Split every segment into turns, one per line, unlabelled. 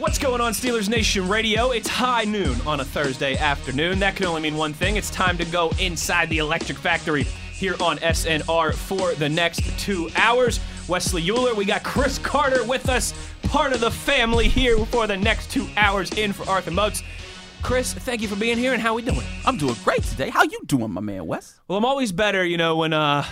What's going on, Steelers Nation Radio? It's high noon on a Thursday afternoon. That can only mean one thing it's time to go inside the electric factory here on SNR for the next two hours. Wesley Euler, we got Chris Carter with us, part of the family here for the next two hours in for Arthur Moats. Chris, thank you for being here, and how we doing?
I'm doing great today. How you doing, my man Wes?
Well, I'm always better, you know, when uh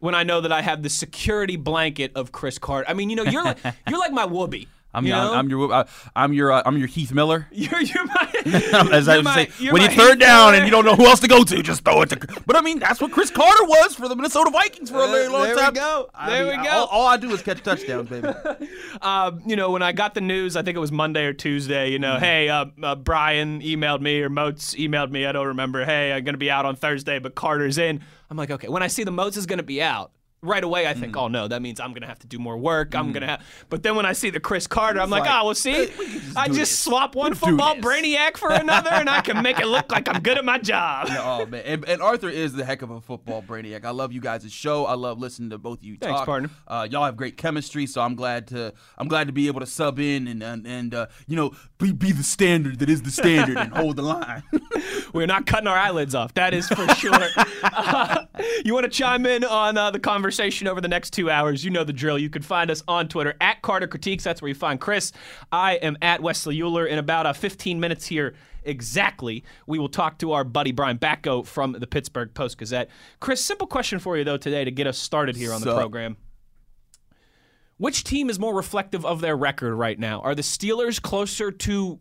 when I know that I have the security blanket of Chris Carter. I mean, you know, you're like you're like my whoopee.
I'm
you
your,
know?
I'm your uh, I'm your uh, I'm your Heath Miller.
You're, you're my.
As I
you're
would
my-
say,
you're
when you third
Heath
down
Miller.
and you don't know who else to go to, just throw it to. But I mean, that's what Chris Carter was for the Minnesota Vikings for a very long
there we
time.
go.
I
There
mean,
we go.
All, all I do is catch touchdowns, baby.
uh, you know, when I got the news, I think it was Monday or Tuesday. You know,
Mm-hmm.
hey, uh, uh, Brian emailed me or Moats emailed me. I don't remember. Hey, I'm gonna be out on Thursday, but Carter's in. I'm like, okay. When I see the Moats is gonna be out. Right away, I
Mm.
think, oh no, that means I'm gonna have to do more work. I'm gonna have, but then when I see the Chris Carter, I'm like,
like,
oh well, see,
just
I just
this.
swap one
do
football brainiac for another, and I can make it look like I'm good at my job.
oh man, and, and Arthur is the heck of a football brainiac. I love you guys' show. I love listening to both of you
Thanks,
talk.
partner.
Uh, y'all have great chemistry, so I'm glad to I'm glad to be able to sub in and and, and uh, you know be, be the standard that is the standard and hold the line.
We're not cutting our eyelids off. That is for sure. Uh, you want to chime in on uh, the conversation over the next two hours? You know the drill. You can find us on Twitter at Carter Critiques. That's where you find Chris. I am at Wesley Euler. In about uh, 15 minutes here exactly, we will talk to our buddy Brian Batko from the Pittsburgh Post Gazette. Chris, simple question for you though today to get us started here on the
Sup?
program. Which team is more reflective of their record right now? Are the Steelers closer to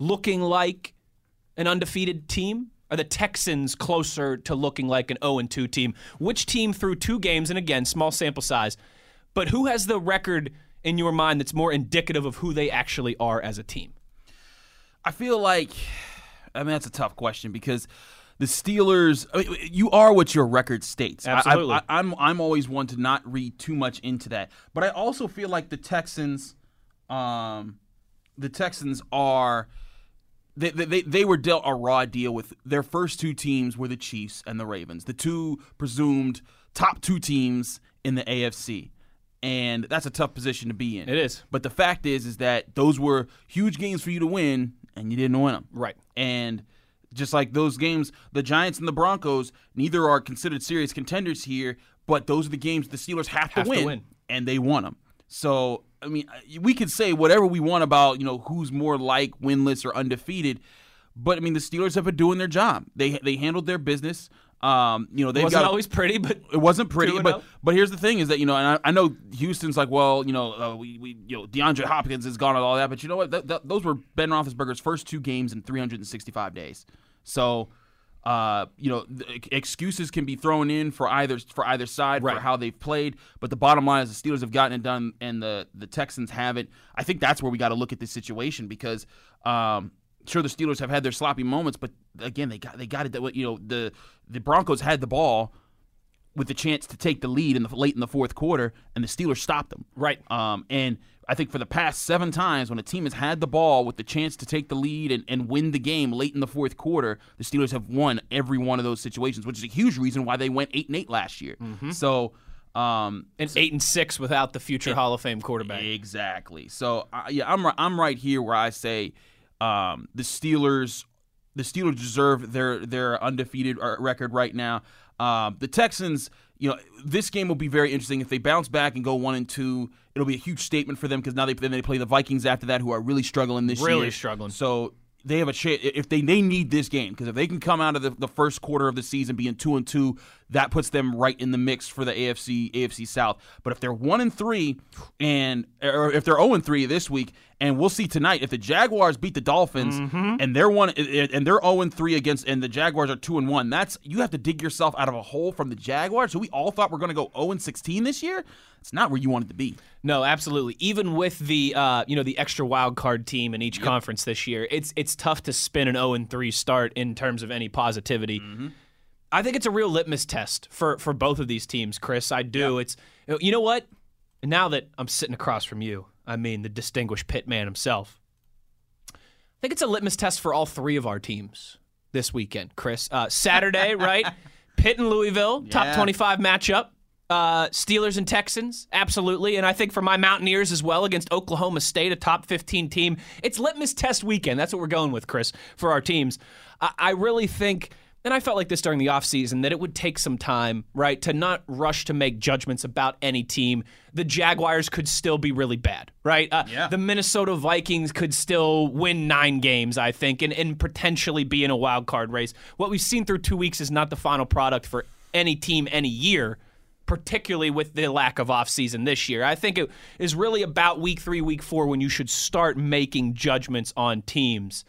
looking like an undefeated team? Are the Texans closer to looking like an 0 2 team? Which team through two games, and again, small sample size, but who has the record in your mind that's more indicative of who they actually are as a team?
I feel like, I mean, that's a tough question because the Steelers, I mean, you are what your record states. I-
Absolutely.
I, I'm, I'm always one to not read too much into that. But I also feel like the Texans, um, the Texans are. They, they, they were dealt a raw deal with their first two teams were the Chiefs and the Ravens, the two presumed top two teams in the AFC, and that's a tough position to be in.
It is.
But the fact is, is that those were huge games for you to win, and you didn't win them.
Right.
And just like those games, the Giants and the Broncos, neither are considered serious contenders here, but those are the games the Steelers have,
Have to
to, win,
win.
and they won them. So, I mean, we could say whatever we want about, you know, who's more like winless or undefeated, but I mean, the Steelers have been doing their job. They they handled their business. Um, you know, they've
wasn't
got
always pretty, but
it wasn't pretty, but but here's the thing: is that you know, and I, I know Houston's like, well, you know, uh, we, we you know, DeAndre Hopkins is gone and all that, but you know what? Th- th- those were Ben Roethlisberger's first two games in 365 days. So, uh, you know, the excuses can be thrown in for either for either side
Right.
for how they've played, but the bottom line is the Steelers have gotten it done, and the the Texans haven't. I think that's where we got to look at this situation because. Um, Sure, the Steelers have had their sloppy moments, but again, they got they got it. That you know, the the Broncos had the ball, with the chance to take the lead in the late in the fourth quarter, and the Steelers stopped them.
Right.
Um, and I think for the past seven times when a team has had the ball with the chance to take the lead and, and win the game late in the fourth quarter, the Steelers have won every one of those situations, which is a huge reason why they went eight and eight last year. So, um,
and eight and six without the future Hall of Fame quarterback.
Exactly. So uh, yeah, I'm I'm right here where I say um, the Steelers the Steelers deserve their their undefeated uh, record right now. Um, the Texans, you know, this game will be very interesting if they bounce back and go one and two. It'll be a huge statement for them because now they then they play the Vikings after that, who are really struggling this year.
Really struggling.
So they have a chance if they they need this game because if they can come out of the, the first quarter of the season being two and two, that puts them right in the mix for the AFC AFC South. But if they're one and three, and or if they're zero and three this week, and we'll see tonight if the Jaguars beat the Dolphins and they're one and they're zero and three against, and the Jaguars are two and one. That's you have to dig yourself out of a hole from the Jaguars, who we all thought were going to go zero and sixteen this year. It's not where you wanted to be.
No, absolutely. Even with the uh, you know the extra wild card team in each conference this year, it's it's tough to spin an 0 and 3 start in terms of any positivity. I think it's a real litmus test for for both of these teams, Chris. I do. It's you know what? Now that I'm sitting across from you, I mean the distinguished pit man himself. I think it's a litmus test for all three of our teams this weekend, Chris. Uh, Saturday, right? Pitt and Louisville, top 25 matchup. Uh, Steelers and Texans, absolutely. And I think for my Mountaineers as well against Oklahoma State, a top 15 team, it's litmus test weekend. That's what we're going with, Chris, for our teams. I, I really think, and I felt like this during the offseason, that it would take some time, right, to not rush to make judgments about any team. The Jaguars could still be really bad, right? Uh,
Yeah.
The Minnesota Vikings could still win nine games, I think, and, and potentially be in a wild card race. What we've seen through two weeks is not the final product for any team any year, particularly with the lack of offseason this year. I think it is really about week three, week four when you should start making judgments on teams.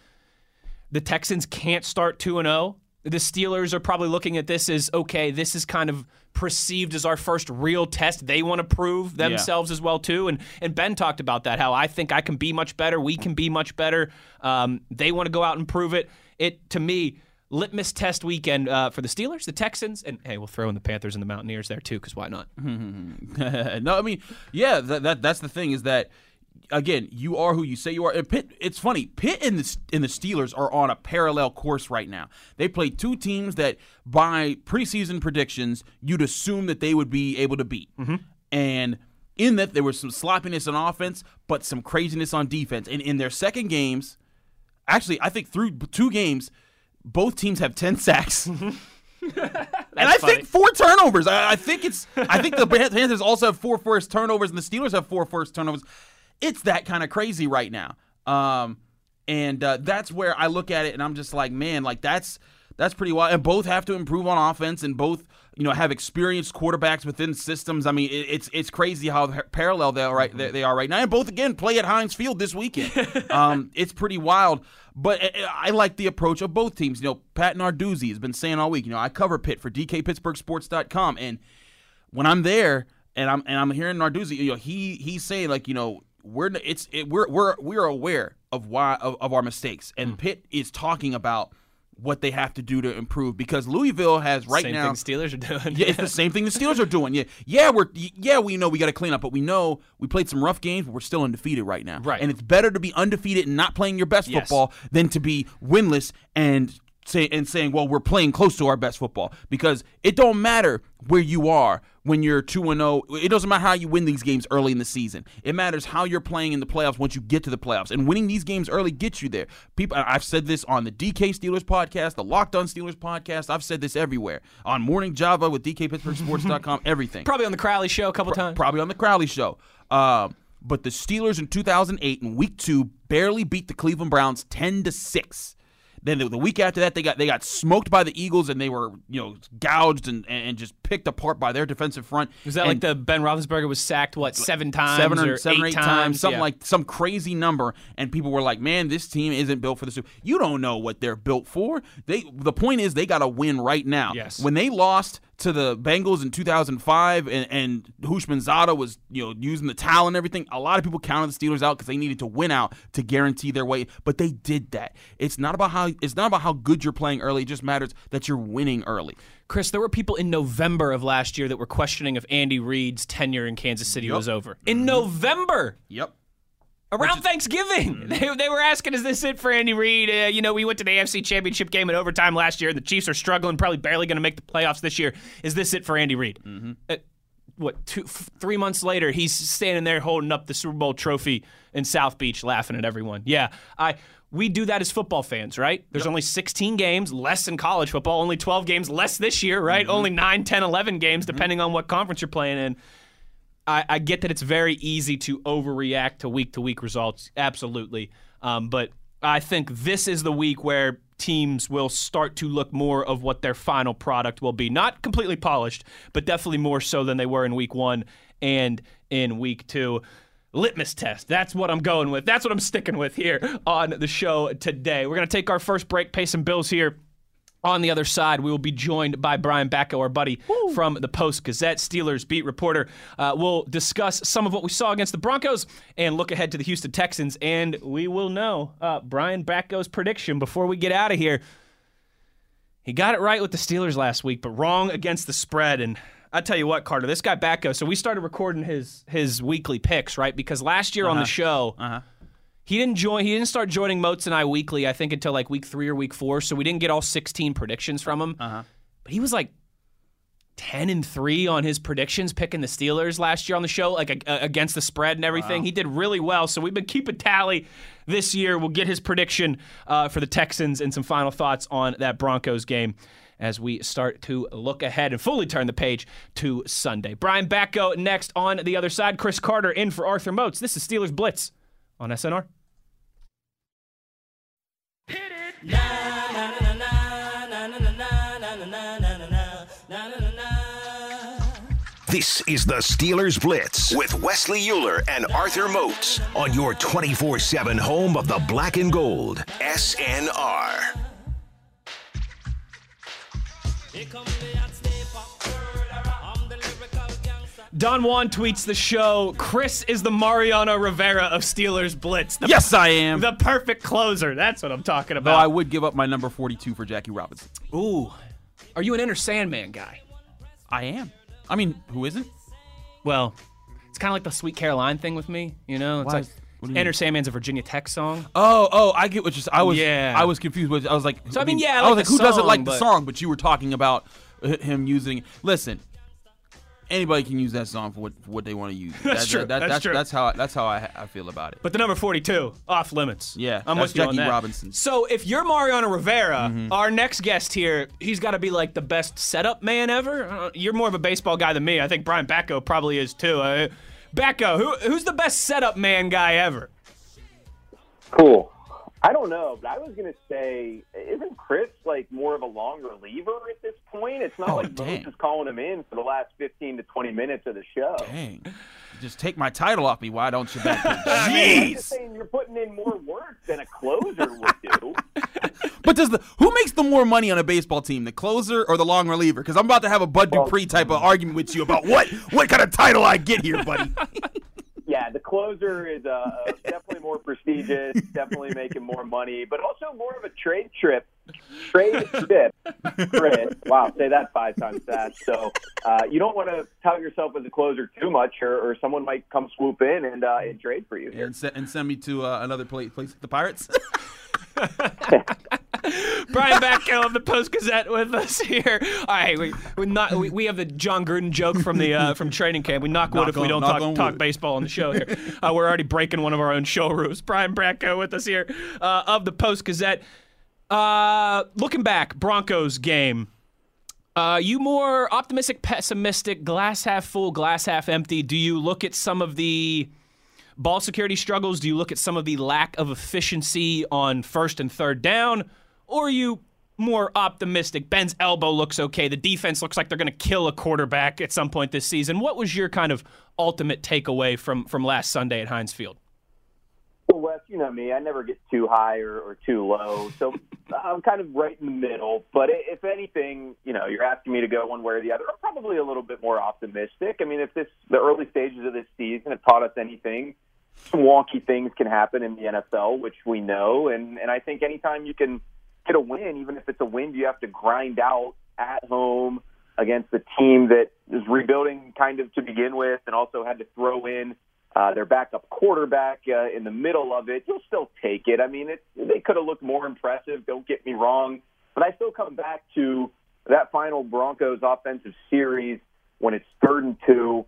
The Texans can't start 2 0. The Steelers are probably looking at this as okay, this is kind of perceived as our first real test. They want to prove themselves as well too. And and Ben talked about that. How I think I can be much better. We can be much better. Um, they want to go out and prove it. It to me, litmus test weekend uh, for the Steelers, the Texans, and hey, we'll throw in the Panthers and the Mountaineers there too, because why not?
no, I mean, yeah, that, that that's the thing is that again, you are who you say you are. And Pitt, it's funny. Pitt and the and the Steelers are on a parallel course right now. They play two teams that, by preseason predictions, you'd assume that they would be able to beat, mm-hmm. and. In that there was some sloppiness on offense, but some craziness on defense. And in their second games, actually, I think through two games, both teams have ten sacks. and I
funny.
think four turnovers. I, I think it's. I think the Panthers also have four first turnovers, and the Steelers have four first turnovers. It's that kind of crazy right now. Um, and uh, that's where I look at it, and I'm just like, man, like that's that's pretty wild. And both have to improve on offense, and both you know have experienced quarterbacks within systems. I mean, it, it's it's crazy how parallel they are right they, they are right now, and both again play at Heinz Field this weekend. um, it's pretty wild. But I, I like the approach of both teams. You know, Pat Narduzzi has been saying all week. You know, I cover Pitt for DKPittsburghSports.com, and when I'm there and I'm and I'm hearing Narduzzi, you know, he he's saying like, you know, we're it's it, we're we're we're aware of why of, of our mistakes, and
Hmm.
Pitt is talking about what they have to do to improve because Louisville has right
Same
now.
thing Steelers are doing.
Yeah, it's the same thing the Steelers are doing. Yeah, yeah, we're yeah we know we got to clean up, but we know we played some rough games, but we're still undefeated right now.
Right.
and it's better to be undefeated and not playing your best
Yes.
football than to be winless and say and saying, well, we're playing close to our best football because it don't matter where you are when you're two and zero. It doesn't matter how you win these games early in the season. It matters how you're playing in the playoffs once you get to the playoffs, and winning these games early gets you there. People, I've said this on the DK Steelers podcast, the Locked On Steelers podcast. I've said this everywhere on Morning Java with DKPittsburghSports.com. everything
Probably on the Crowley show a couple times.
probably on the Crowley show. Um, but the Steelers in 2008 in Week Two barely beat the Cleveland Browns 10 to six. Then the, the week after that, they got they got smoked by the Eagles and they were you know gouged and, and just picked apart by their defensive front.
Was that
And
like the Ben Roethlisberger was sacked what seven times
seven or,
or
seven or
eight
eight times, something
Yeah.
like some crazy number, and people were like, "Man, this team isn't built for the Super." You don't know what they're built for. They the point is they got to win right now.
Yes.
When they lost to the Bengals in 2005, and and Houshmandzadeh was you know using the towel and everything, a lot of people counted the Steelers out because they needed to win out to guarantee their way. But they did that. It's not about how it's not about how good you're playing early. It just matters that you're winning early.
Chris, there were people in November of last year that were questioning if Andy Reid's tenure in Kansas City was over. In November,
Yep.
Around Thanksgiving, they, they were asking, "Is this it for Andy Reid?" Uh, you know, we went to the AFC Championship game in overtime last year. The Chiefs are struggling, probably barely going to make the playoffs this year. Is this it for Andy Reid? Uh, what two, f- three months later, he's standing there holding up the Super Bowl trophy in South Beach, laughing at everyone. Yeah, I. We do that as football fans, right? There's only 16 games, less in college football, only 12 games less this year, right? Only 9, 10, 11 games, depending on what conference you're playing in. I, I get that it's very easy to overreact to week to week results, absolutely. Um, but I think this is the week where teams will start to look more of what their final product will be. Not completely polished, but definitely more so than they were in week one and in week two. Litmus test. That's what I'm going with. That's what I'm sticking with here on the show today. We're going to take our first break, pay some bills here. On the other side, we will be joined by Brian Batko, our buddy from the Post Gazette, Steelers beat reporter. Uh, we'll discuss some of what we saw against the Broncos and look ahead to the Houston Texans. And we will know uh, Brian Batko's prediction before we get out of here. He got it right with the Steelers last week, but wrong against the spread. And I tell you what, Carter, this guy Batko. So we started recording his his weekly picks, right? Because last year on the show,
Uh huh.
He didn't join. He didn't start joining Moats and I weekly. I think until like week three or week four. So we didn't get all 16 predictions from him.
Uh huh.
But he was like 10 and 3 on his predictions picking the Steelers last year on the show like ag- against the spread and everything. He did really well. So we've been keeping tally this year. We'll get his prediction uh, for the Texans and some final thoughts on that Broncos game as we start to look ahead and fully turn the page to Sunday. Brian Batko next on the other side. Chris Carter in for Arthur Moats. This is Steelers Blitz on SNR.
This is the Steelers Blitz with Wesley Euler and Arthur Moats on your 24 7 home of the black and gold. SNR.
Don Juan tweets the show. Chris is the Mariano Rivera of Steelers Blitz. The,
Yes, I am.
the perfect closer. That's what I'm talking
Though
about.
I would give up my number 42 for Jackie Robinson.
Ooh. Are you an Enter Sandman guy?
I am. I mean, who isn't?
Well, it's kind of like the Sweet Caroline thing with me, you know? It's
Why
like
is- what do you
Enter? Sandman's a Virginia Tech song.
Oh, oh, I get what you're. I was,
Yeah.
I was confused. With, I was like,
So, I mean, yeah, I
I was
like
like,
the
who doesn't
song,
like the song? But you were talking about him using. Listen, anybody can use that song for what, for what they want to use.
That's true, that's
that's
true.
That's how. That's how I, I feel about it.
But the number 42, off limits.
Yeah,
I'm
that's
with you on
Jackie
that.
Robinson.
So if you're Mariano Rivera,
Mm-hmm.
our next guest here, he's got to be like the best setup man ever. Uh, You're more of a baseball guy than me. I think Brian Batko probably is too. Uh, Batko, who, who's the best setup man guy ever?
Cool. I don't know, but I was gonna say, isn't Chris like more of a long reliever at this point? It's not
Oh,
like
dang.
Moose is calling him in for the last fifteen to twenty minutes of the show.
Dang, just take my title off me. Why don't you?
Mean, I'm just saying you're putting in more work than a closer would do.
But does the who makes the more money on a baseball team, the closer or the long reliever? Because I'm about to have a Bud Dupree type of argument with you about what what kind of title I get here, buddy.
Yeah, the closer is uh, definitely more prestigious, definitely making more money, but also more of a trade trip. Trade trip, Chris. Wow, say that five times fast. So uh, you don't want to tout yourself as a closer too much, or, or someone might come swoop in and, uh, and trade for you.
And, se- and send me to uh, another place, place, the Pirates.
Brian Batko of the Post Gazette with us here. All right, we we, not, we, we have the Jon Gruden joke from the uh, from training camp. We knock wood
Knock
if we don't talk, talk baseball on the show here. Uh, we're already breaking one of our own show rules. Brian Batko with us here uh, of the Post Gazette. Uh, looking back, Broncos game. Uh, you more optimistic, pessimistic, glass half full, glass half empty? Do you look at some of the ball security struggles? Do you look at some of the lack of efficiency on first and third down? Or are you more optimistic? Ben's elbow looks okay. The defense looks like they're going to kill a quarterback at some point this season. What was your kind of ultimate takeaway from, from last Sunday at Heinz Field?
Well, Wes, you know me. I never get too high or, or too low, so I'm kind of right in the middle. But if anything, you know, you're asking me to go one way or the other. I'm probably a little bit more optimistic. I mean, if this the early stages of this season have taught us anything, some wonky things can happen in the NFL, which we know. And and I think anytime you can get a win, even if it's a win you have to grind out at home against a team that is rebuilding kind of to begin with, and also had to throw in uh, their backup quarterback uh, in the middle of it, you'll still take it. I mean, it, they could have looked more impressive. Don't get me wrong, but I still come back to that final Broncos offensive series when it's third and two.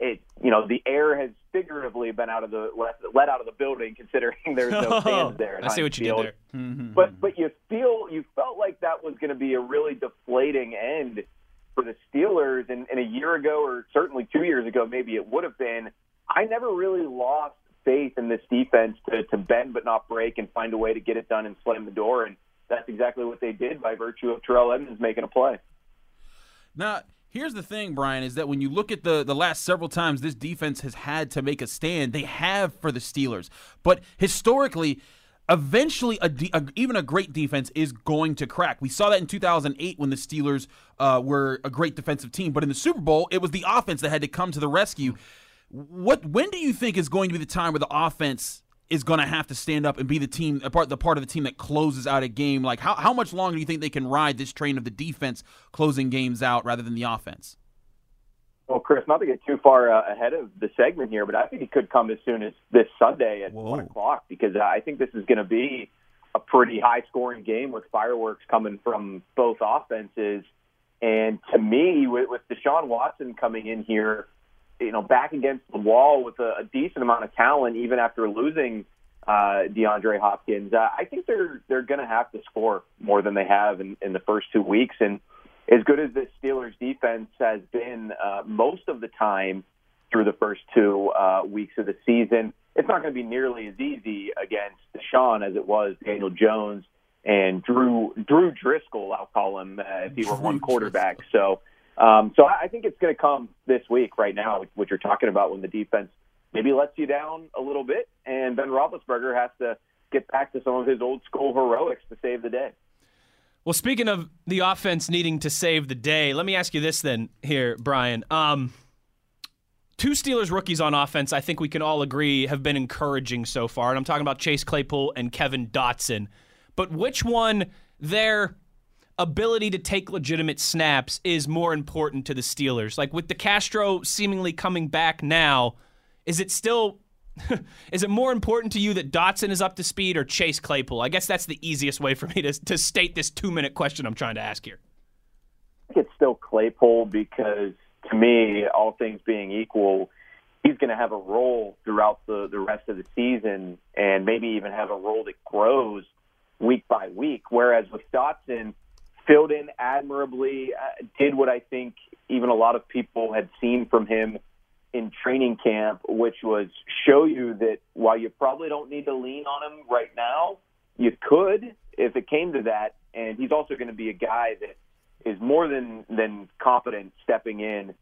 It, you know, the air has figuratively been out of the let, let out of the building, considering there's no oh, fans there.
I see what you
Field.
did there. Mm-hmm.
But but you feel you felt like that was going to be a really deflating end for the Steelers, and, and a year ago, or certainly two years ago, maybe it would have been. I never really lost faith in this defense to, to bend but not break and find a way to get it done and slam the door, and that's exactly what they did by virtue of Terrell Edmunds making a play.
Now, here's the thing, Brian, is that when you look at the the last several times this defense has had to make a stand, they have for the Steelers. But historically, eventually, a, a even a great defense is going to crack. We saw that in 2008 when the Steelers uh, were a great defensive team, but in the Super Bowl, it was the offense that had to come to the rescue. What when do you think is going to be the time where the offense is going to have to stand up and be the team, a part, the part of the team that closes out a game. Like, how, how much longer do you think they can ride this train of the defense closing games out rather than the offense?
Well, Chris, not to get too far uh, ahead of the segment here, but I think it could come as soon as this Sunday at
Whoa.
one o'clock because I think this is going to be a pretty high-scoring game with fireworks coming from both offenses. And to me, with, with Deshaun Watson coming in here, you know, back against the wall with a, a decent amount of talent, even after losing uh, DeAndre Hopkins, uh, I think they're they're going to have to score more than they have in, in the first two weeks. And as good as the Steelers defense has been uh, most of the time through the first two uh, weeks of the season, it's not going to be nearly as easy against Deshaun as it was Daniel Jones and Drew Drew Driscoll. I'll call him uh, if he were one quarterback. So, um, so I think it's going to come this week. Right now, what you're talking about when the defense maybe lets you down a little bit, and Ben Roethlisberger has to get back to some of his old school heroics to save the day.
Well, speaking of the offense needing to save the day, let me ask you this then here, Brian. Um, two Steelers rookies on offense, I think we can all agree, have been encouraging so far. And I'm talking about Chase Claypool and Kevin Dotson. But which one, their ability to take legitimate snaps, is more important to the Steelers? Like with DeCastro seemingly coming back now, is it still. is it more important to you that Dotson is up to speed or Chase Claypool? I guess that's the easiest way for me to, to state this two minute question I'm trying to ask here.
I think it's still Claypool because to me, all things being equal, he's going to have a role throughout the, the rest of the season and maybe even have a role that grows week by week. Whereas with Dotson, filled in admirably, uh, did what I think even a lot of people had seen from him in training camp, which was show you that while you probably don't need to lean on him right now, you could if it came to that. And he's also going to be a guy that is more than than confident stepping in,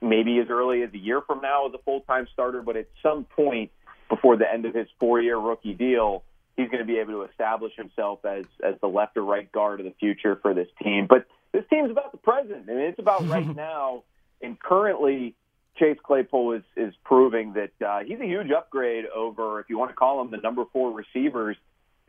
maybe as early as a year from now as a full time starter, but at some point before the end of his four year rookie deal, he's going to be able to establish himself as as the left or right guard of the future for this team. But this team's about the present. I mean, it's about right now. And currently, Chase Claypool is is proving that uh, he's a huge upgrade over, if you want to call him the number four receivers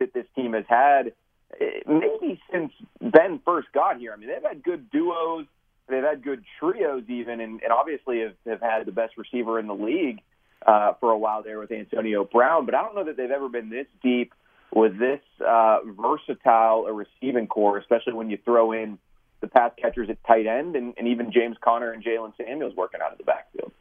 that this team has had, eh, maybe since Ben first got here. I mean, they've had good duos, they've had good trios, even, and, and obviously have, have had the best receiver in the league uh, for a while there with Antonio Brown. But I don't know that they've ever been this deep with this uh, versatile a receiving corps, especially when you throw in the pass catchers at tight end, and, and even James Conner and Jaylen Samuels working out of the backfield.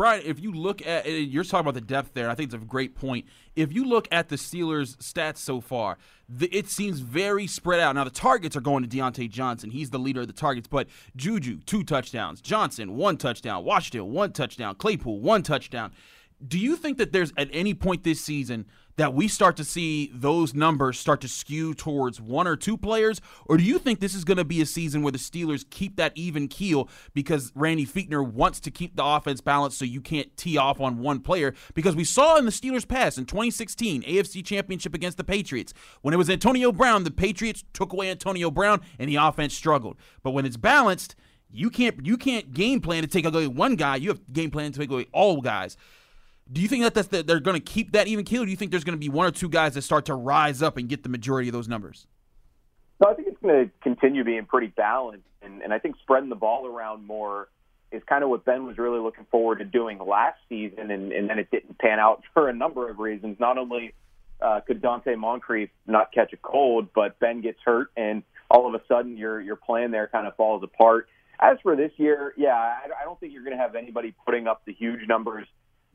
Brian, if you look at you're talking about the depth there, I think it's a great point. If you look at the Steelers' stats so far, the, it seems very spread out. Now the targets are going to Diontae Johnson; he's the leader of the targets. But Juju, two touchdowns; Johnson, one touchdown; Washington, one touchdown; Claypool, one touchdown. Do you think that there's at any point this season that we start to see those numbers start to skew towards one or two players? Or do you think this is going to be a season where the Steelers keep that even keel because Randy Fichtner wants to keep the offense balanced so you can't tee off on one player? Because we saw in the Steelers' past in 2016, AFC Championship against the Patriots, when it was Antonio Brown, the Patriots took away Antonio Brown and the offense struggled. But when it's balanced, you can't you can't game plan to take away one guy. You have game plan to take away all guys. Do you think that that's the, they're going to keep that even keel? Do you think there's going to be one or two guys that start to rise up and get the majority of those numbers?
No, I think it's going to continue being pretty balanced, and, and I think spreading the ball around more is kind of what Ben was really looking forward to doing last season, and, and then it didn't pan out for a number of reasons. Not only uh, could Donte Moncrief not catch a cold, but Ben gets hurt, and all of a sudden your your plan there kind of falls apart. As for this year, yeah, I, I don't think you're going to have anybody putting up the huge numbers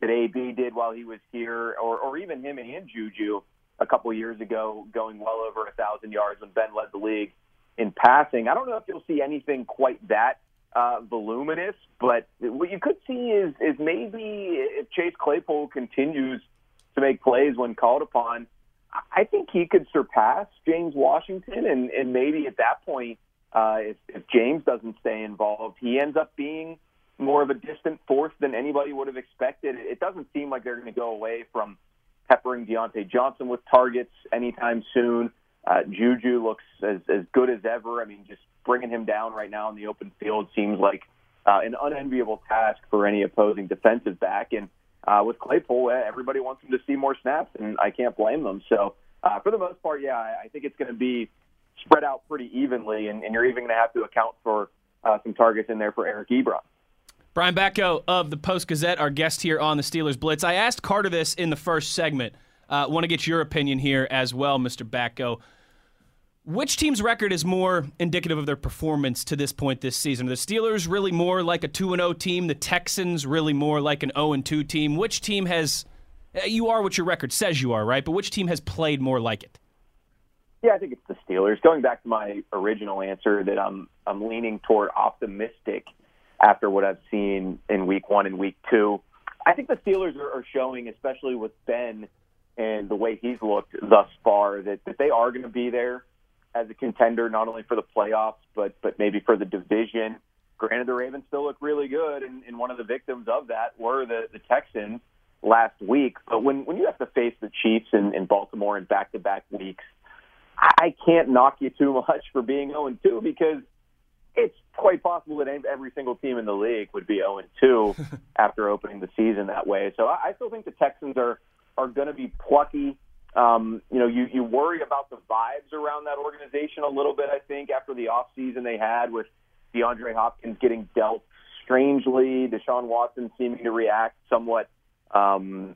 that AB did while he was here, or, or even him and Juju a couple years ago, going well over a thousand yards when Ben led the league in passing. I don't know if you'll see anything quite that uh, voluminous, but what you could see is is maybe if Chase Claypool continues to make plays when called upon, I think he could surpass James Washington, and, and maybe at that point, uh, if, if James doesn't stay involved, he ends up being more of a distant fourth than anybody would have expected. It doesn't seem like they're going to go away from peppering Diontae Johnson with targets anytime soon. Uh, Juju looks as, as good as ever. I mean, just bringing him down right now in the open field seems like uh, an unenviable task for any opposing defensive back. And uh, with Claypool, everybody wants him to see more snaps, and I can't blame them. So uh, for the most part, yeah, I, I think it's going to be spread out pretty evenly, and, and you're even going to have to account for uh, some targets in there for Eric Ebron.
Brian Batko of the Post Gazette, our guest here on the Steelers Blitz. I asked Carter this in the first segment. Uh, Want to get your opinion here as well, Mr. Batko. Which team's record is more indicative of their performance to this point this season? Are the Steelers really more like a 2 0 team? The Texans really more like an 0 2 team? Which team has. Uh, you are what your record says you are, right? But which team has played more like it?
Yeah, I think it's the Steelers. Going back to my original answer, that I'm I'm leaning toward optimistic after what I've seen in Week One and Week Two. I think the Steelers are, showing, especially with Ben and the way he's looked thus far, that, that they are going to be there as a contender, not only for the playoffs, but but maybe for the division. Granted, the Ravens still look really good, and, and one of the victims of that were the, the Texans last week. But when when you have to face the Chiefs in, in Baltimore in back to back weeks, I can't knock you too much for being 0 2 because it's quite possible that every single team in the league would be 0 2 after opening the season that way. So I still think the Texans are are going to be plucky. Um, you know, you, you worry about the vibes around that organization a little bit, I think, after the offseason they had with DeAndre Hopkins getting dealt strangely, Deshaun Watson seeming to react somewhat um,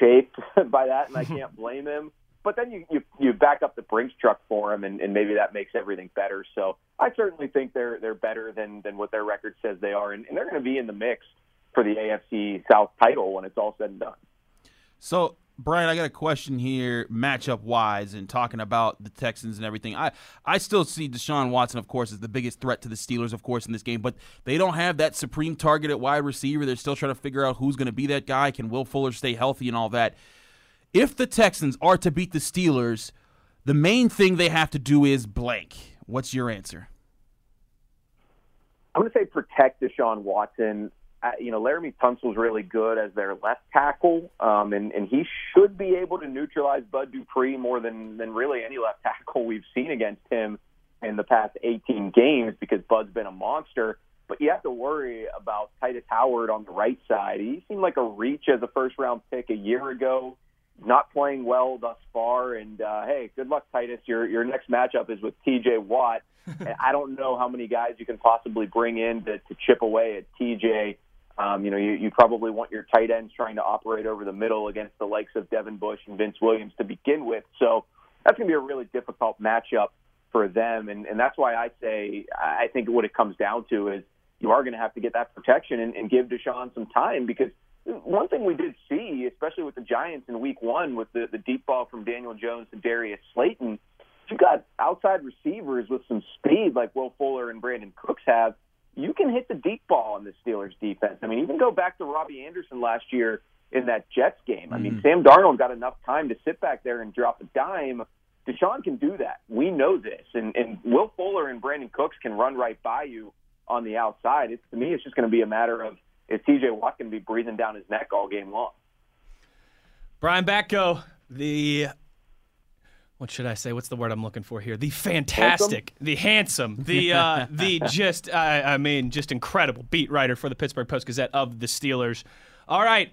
chafed by that, and I can't blame him. But then you, you you back up the Brinks truck for him, and, and maybe that makes everything better. So I certainly think they're they're better than than what their record says they are, and, and they're going to be in the mix for the AFC South title when it's all said and done.
So Brian, I got a question here, matchup wise, and talking about the Texans and everything. I, I still see Deshaun Watson, of course, as the biggest threat to the Steelers, of course, in this game, but they don't have that supreme target at wide receiver. They're still trying to figure out who's going to be that guy. Can Will Fuller stay healthy and all that? If the Texans are to beat the Steelers, the main thing they have to do is blank. What's your answer?
I'm going to say protect Deshaun Watson you know, Laremy Tunsil's really good as their left tackle, um, and, and he should be able to neutralize Bud Dupree more than, than really any left tackle we've seen against him in the past 18 games because Bud's been a monster. But you have to worry about Tytus Howard on the right side. He seemed like a reach as a first round pick a year ago. Not playing well thus far, and uh, hey, good luck, Tytus. Your your next matchup is with T.J. Watt. and I don't know how many guys you can possibly bring in to, to chip away at T.J. Um, you know, you, you probably want your tight ends trying to operate over the middle against the likes of Devin Bush and Vince Williams to begin with. So that's going to be a really difficult matchup for them. And, and that's why I say I think what it comes down to is you are going to have to get that protection and, and give Deshaun some time because one thing we did see, especially with the Giants in week one with the, the deep ball from Daniel Jones to Darius Slayton, you got outside receivers with some speed like Will Fuller and Brandin Cooks have you can hit the deep ball in the Steelers defense. I mean, even go back to Robbie Anderson last year in that Jets game. I mean, mm-hmm. Sam Darnold got enough time to sit back there and drop a dime. Deshaun can do that. We know this. And, and Will Fuller and Brandin Cooks can run right by you on the outside. It's, to me, it's just going to be a matter of is TJ Watt going to be breathing down his neck all game long?
Brian Batko, the what should I say? What's the word I'm looking for here? The fantastic, handsome? the handsome, the uh, the just I, I mean just incredible beat writer for the Pittsburgh Post Gazette of the Steelers. All right,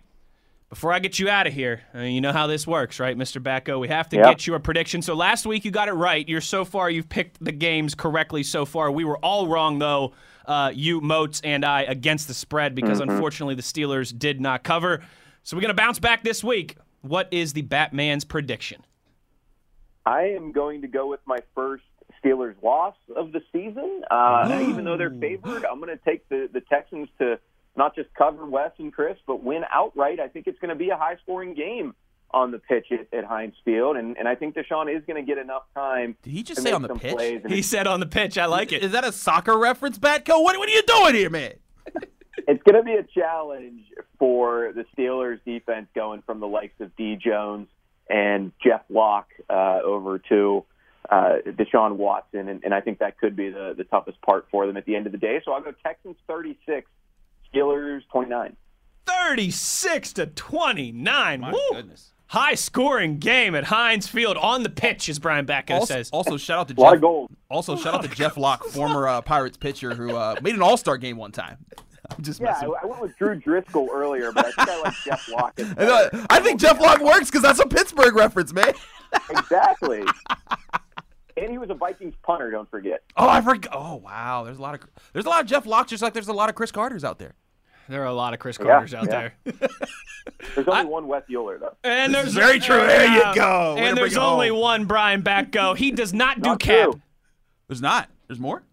before I get you out of here, I mean, you know how this works, right, Mr. Batko? We have to yep. get you a prediction. So last week you got it right. You're so far you've picked the games correctly so far. We were all wrong though. Uh, you, Moats, and I against the spread because mm-hmm. unfortunately the Steelers did not cover. So we're gonna bounce back this week. What is the Batman's prediction?
I am going to go with my first Steelers loss of the season. Uh, even though they're favored, I'm going to take the, the Texans to not just cover Wes and Chris, but win outright. I think it's going to be a high scoring game on the pitch at, at Heinz Field, and, and I think Deshaun is going to get enough time.
Did he just say on the pitch?
He said on the pitch. I like
it.
Is
that a soccer reference, Batko? What, what are you doing here, man?
it's going to be a challenge for the Steelers defense going from the likes of D. Jones and Jeff Locke uh, over to uh, Deshaun Watson, and, and I think that could be the, the toughest part for them at the end of the day. So I'll go Texans 36, Steelers 29.
36 to 29.
My
Woo!
goodness.
High scoring game at Heinz Field on the pitch, as Brian Batko
also,
says.
Also, shout out to
Jeff.
Also, shout out to Jeff Locke, former uh, Pirates pitcher who uh, made an All Star game one time. Just
Yeah,
messing.
I, I went with Drew Driscoll earlier, but I think I like Jeff Locke. as
I, I think Jeff Locke works because that's a Pittsburgh reference, man.
exactly. and he was a Vikings punter. Don't forget.
Oh, I forgot. Oh, wow. There's a lot of there's a lot of Jeff Locke, just like there's a lot of Chris Carters out there.
There are a lot of Chris Carters out
yeah.
there.
There's only one Wes Euler though.
And there's
very true. There you go. Way
And there's only
home.
one Brian Batko. He does not do
Not
cap.
true.
There's not. There's more.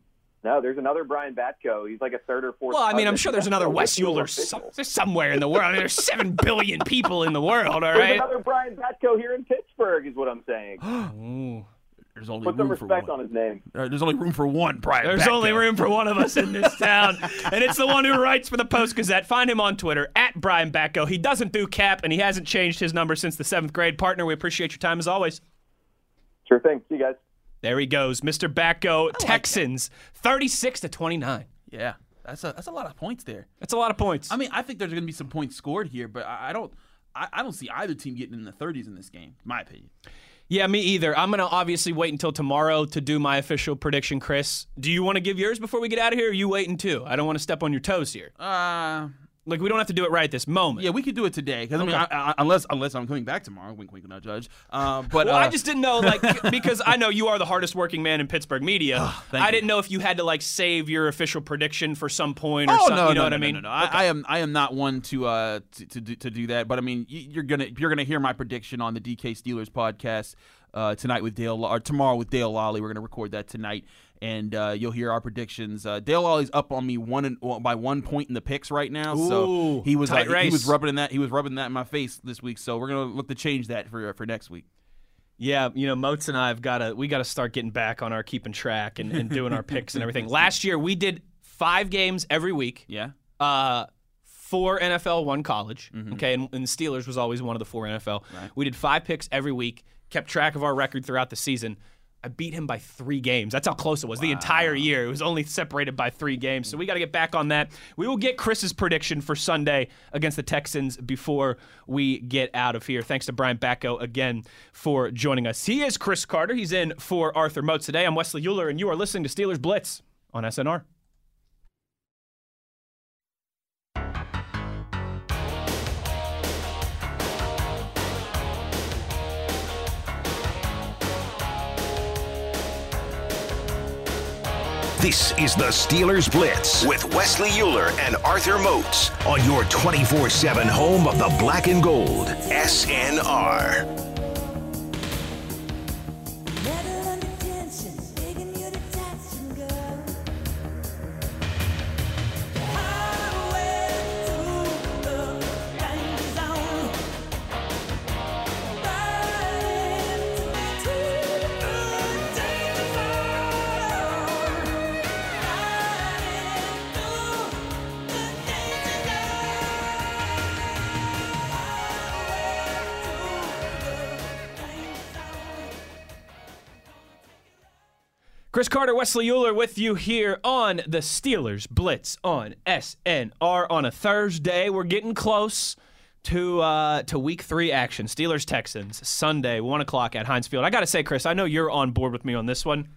No, there's another Brian Batko. He's like a third or fourth.
Well, I mean, I'm sure there's another Wes Euler some, somewhere in the world. I mean, there's seven billion people in the world. All
There's another Brian Batko here in Pittsburgh, is what I'm saying.
Ooh.
There's only
Put some
room for
respect
one.
on his name.
Uh, there's only room for one, Brian.
There's
Batko.
only room for one of us in this town, and it's the one who writes for the Post Gazette. Find him on Twitter at Brian Batko. He doesn't do cap, and he hasn't changed his number since the seventh grade. Partner, we appreciate your time as always.
Sure thing. See you guys.
There he goes, Mr. Batko. Texans, 36 to 29.
Yeah, that's a that's a lot of points there.
That's a lot of points.
I mean, I think there's going to be some points scored here, but I, I don't. I, I don't see either team getting in the 30s in this game. in My opinion.
Yeah, me either. I'm to obviously wait until tomorrow to do my official prediction, Chris. Do you want to give yours before we get out of here? Or are you waiting too? I don't want to step on your toes here.
Uh,
Like, we don't have to do it right this moment.
yeah, we could do it today because I mean, I, I, unless unless I'm coming back tomorrow, wink, wink, not judge. Uh, but
Well,
uh,
I just didn't know, like, because I know you are the hardest working man in Pittsburgh media.
thank
I
you.
didn't know if you had to, like, save your official prediction for some point or
Oh
something.
no,
you know
no,
what
no,
I mean?
No, no, no. I, I am I am not one to uh to, to do to do that. But I mean, you're gonna you're gonna hear my prediction on the DK Steelers podcast uh, tonight with Dale or tomorrow with Dale Lolley. We're gonna record that tonight, and uh, you'll hear our predictions. Uh, Dale Lolley's up on me one and, well, by one point in the picks right now, so he was uh, he- was rubbing that he was rubbing that in my face this week. So we're gonna look to change that for for next week.
Yeah, you know, Moats and I have got to we got to start getting back on our keeping track and, and doing our picks and everything. Last year we did five games every week.
Yeah.
Uh, four NFL, one college. Okay, and, and the Steelers was always one of the four NFL. We did five picks every week. Kept track of our record throughout the season. I beat him by three games. That's how close it was. The entire year, it was only separated by three games. So we got to get back on that. We will get Chris's prediction for Sunday against the Texans before we get out of here. Thanks to Brian Batko again for joining us. He is Chris Carter. He's in for Arthur Moats today. I'm Wesley Euler, and you are listening to Steelers Blitz on SNR.
This is the Steelers Blitz with Wesley Euler and Arthur Moats on your 24 7 home of the black and gold. SNR.
Chris Carter, Wesley Euler with you here on the Steelers Blitz on SNR on a Thursday. We're getting close to uh, to week three action. Steelers Texans Sunday, one o'clock at Heinz Field. I got to say, Chris, I know you're on board with me on this one.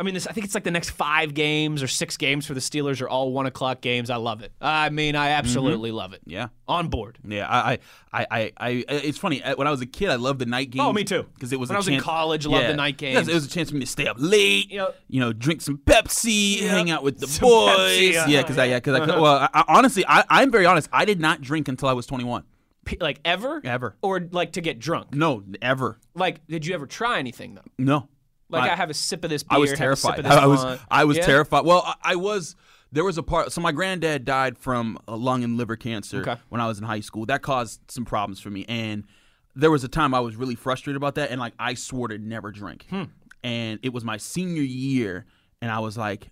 I mean, this. I think it's like the next five games or six games for the Steelers are all one o'clock games. I love it. I mean, I absolutely love it.
Yeah.
On board.
Yeah, I, I, I, I, it's funny. uh, When I was a kid, I loved the night games.
Oh, me too.
Because it was
When I was in college, I loved the night games.
It was a chance for me to stay up late.
Yep.
You know, drink some Pepsi,
Yep.
hang out with the
Some
boys.
Pepsi, uh-huh,
yeah, because I, yeah, because I, well, I, I, honestly, I, I'm very honest. I did not drink until I was 21.
Like ever?
Ever.
Or like to get drunk?
No, ever.
Like, did you ever try anything though?
No.
Like I,
I-
have a sip of this beer.
I was
have a sip
terrified.
of this
I was. I was
Yeah?
terrified. Well, I, I was. There was a part. So my granddad died from uh, lung and liver cancer
Okay.
when I was in high school. That caused some problems for me, and there was a time I was really frustrated about that, and like I swore to never drink.
Hmm.
And it was my senior year, and I was like,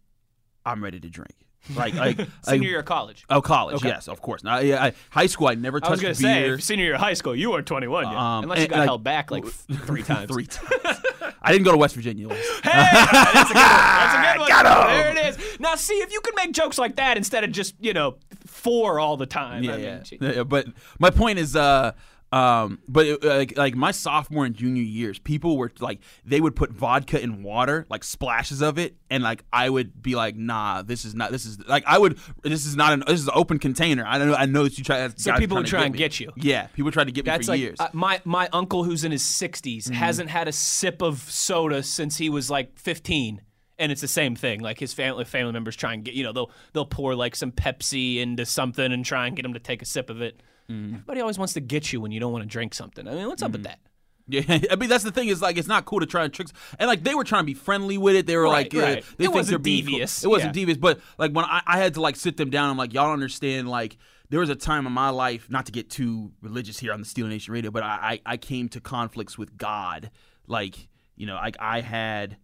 I'm ready to drink. Like like
Senior
like-
year of college.
Oh, college,
Okay.
yes, of course. Now, yeah, I, high school, I never touched
I was gonna
beer.
say, senior year of high school, you weren't 21 yet,
Um,
unless you got held back like three times.
Three times. I didn't go to West Virginia.
Hey, that's a good one. That's a good one.
Got 'em.
There it is. Now, see if you could make jokes like that instead of just you know four all the time.
Yeah,
I mean,
yeah. Yeah, yeah, But my point is, uh, Um, but it, like like my sophomore and junior years, people were like they would put vodka in water, like splashes of it, and like I would be like, nah, this is not. This is like I would. This is not an. This is an open container. I don't know. I know that you try.
So people would try and
me.
get you.
Yeah, people tried to get me for
like
years.
uh, my my uncle who's in his 60s
Mm-hmm.
hasn't had a sip of soda since he was like 15 and it's the same thing like his family family members try and get you know they'll they'll pour like some Pepsi into something and try and get him to take a sip of it.
Mm-hmm.
Everybody always wants to get you when you don't want to drink something. I mean, what's up with that?
Yeah, I mean that's the thing is like it's not cool to try and trick, and like they were trying to be friendly with it. They were
Right,
like, uh,
right.
they
It
think
wasn't
they're being cool.
devious,
It wasn't
yeah.
devious, but like when I, I had to like sit them down, I'm like, y'all understand. Like there was a time in my life, not to get too religious here on the Steel Nation Radio, but I I, I came to conflicts with God. Like you know, like I had,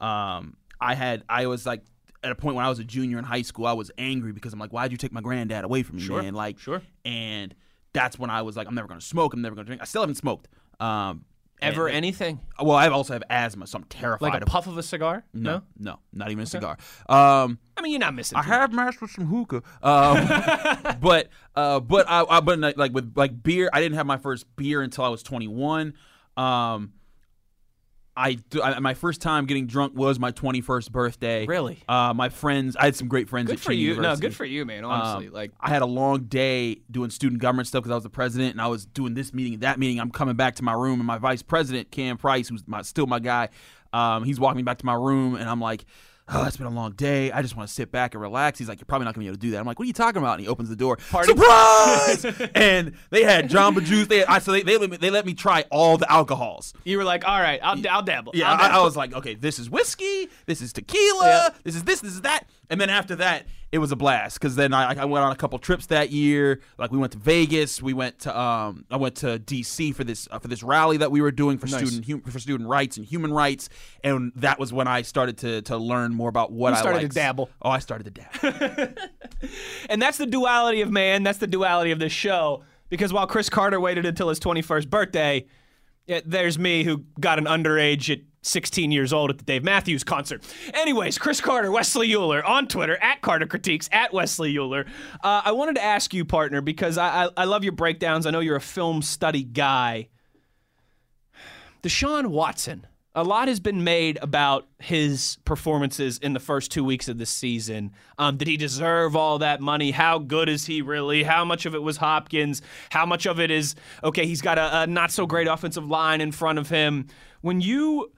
um, I had, I was like. At a point when I was a junior in high school, I was angry because I'm like, "Why'd you take my granddad away from me,
Sure,
man?" Like,
sure.
And that's when I was like, "I'm never gonna smoke. I'm never gonna drink." I still haven't smoked. Um,
Ever anything?
well, I also have asthma, so I'm terrified
Like a
of
puff of a cigar?
no, no, not even a cigar. Um,
I mean, you're not missing.
I
too
have mashed with some hookah, um, but uh, but I, I but like with like beer, I didn't have my first beer until I was 21. Um, I, I my first time getting drunk was my 21st birthday.
Really?
Uh, my friends, I had some great friends.
Good for you. No, good for you, man. Honestly,
Um,
like
I had a long day doing student government stuff because I was the president, and I was doing this meeting and that meeting. I'm coming back to my room, and my vice president Cam Price, who's my, still my guy, um, he's walking me back to my room, and I'm like. Oh, it's been a long day. I just want to sit back and relax. He's like, You're probably not gonna be able to do that. I'm like, What are you talking about? And he opens the door.
Party.
Surprise! and they had Jamba Juice. They, I, so they, they, let me, they let me try all the alcohols.
you were like, all right, I'll, I'll dabble.
Yeah,
I'll
I, I was like, okay, this is whiskey, this is tequila, this is this, this is that, and then after that, it was a blast because then I, I went on a couple trips that year. Like we went to Vegas, we went to um, I went to DC for this uh, for this rally that we were doing for student hum, for student rights and human rights, and that was when I started to to learn more about what
You
I
started to dabble.
Oh, I started to dabble.
And that's the duality of man. That's the duality of this show. Because while Chris Carter waited until his 21st birthday, yeah, there's me who got an underage at 16 years old at the Dave Matthews concert. Anyways, Chris Carter, Wesley Euler on Twitter at Carter Critiques at Wesley Euler. Uh, I wanted to ask you, partner, because I, I I love your breakdowns. I know you're a film study guy. Deshaun Watson. A lot has been made about his performances in the first two weeks of the season. Um, did he deserve all that money? How good is he really? How much of it was Hopkins? How much of it is okay? He's got a, a not so great offensive line in front of him. When you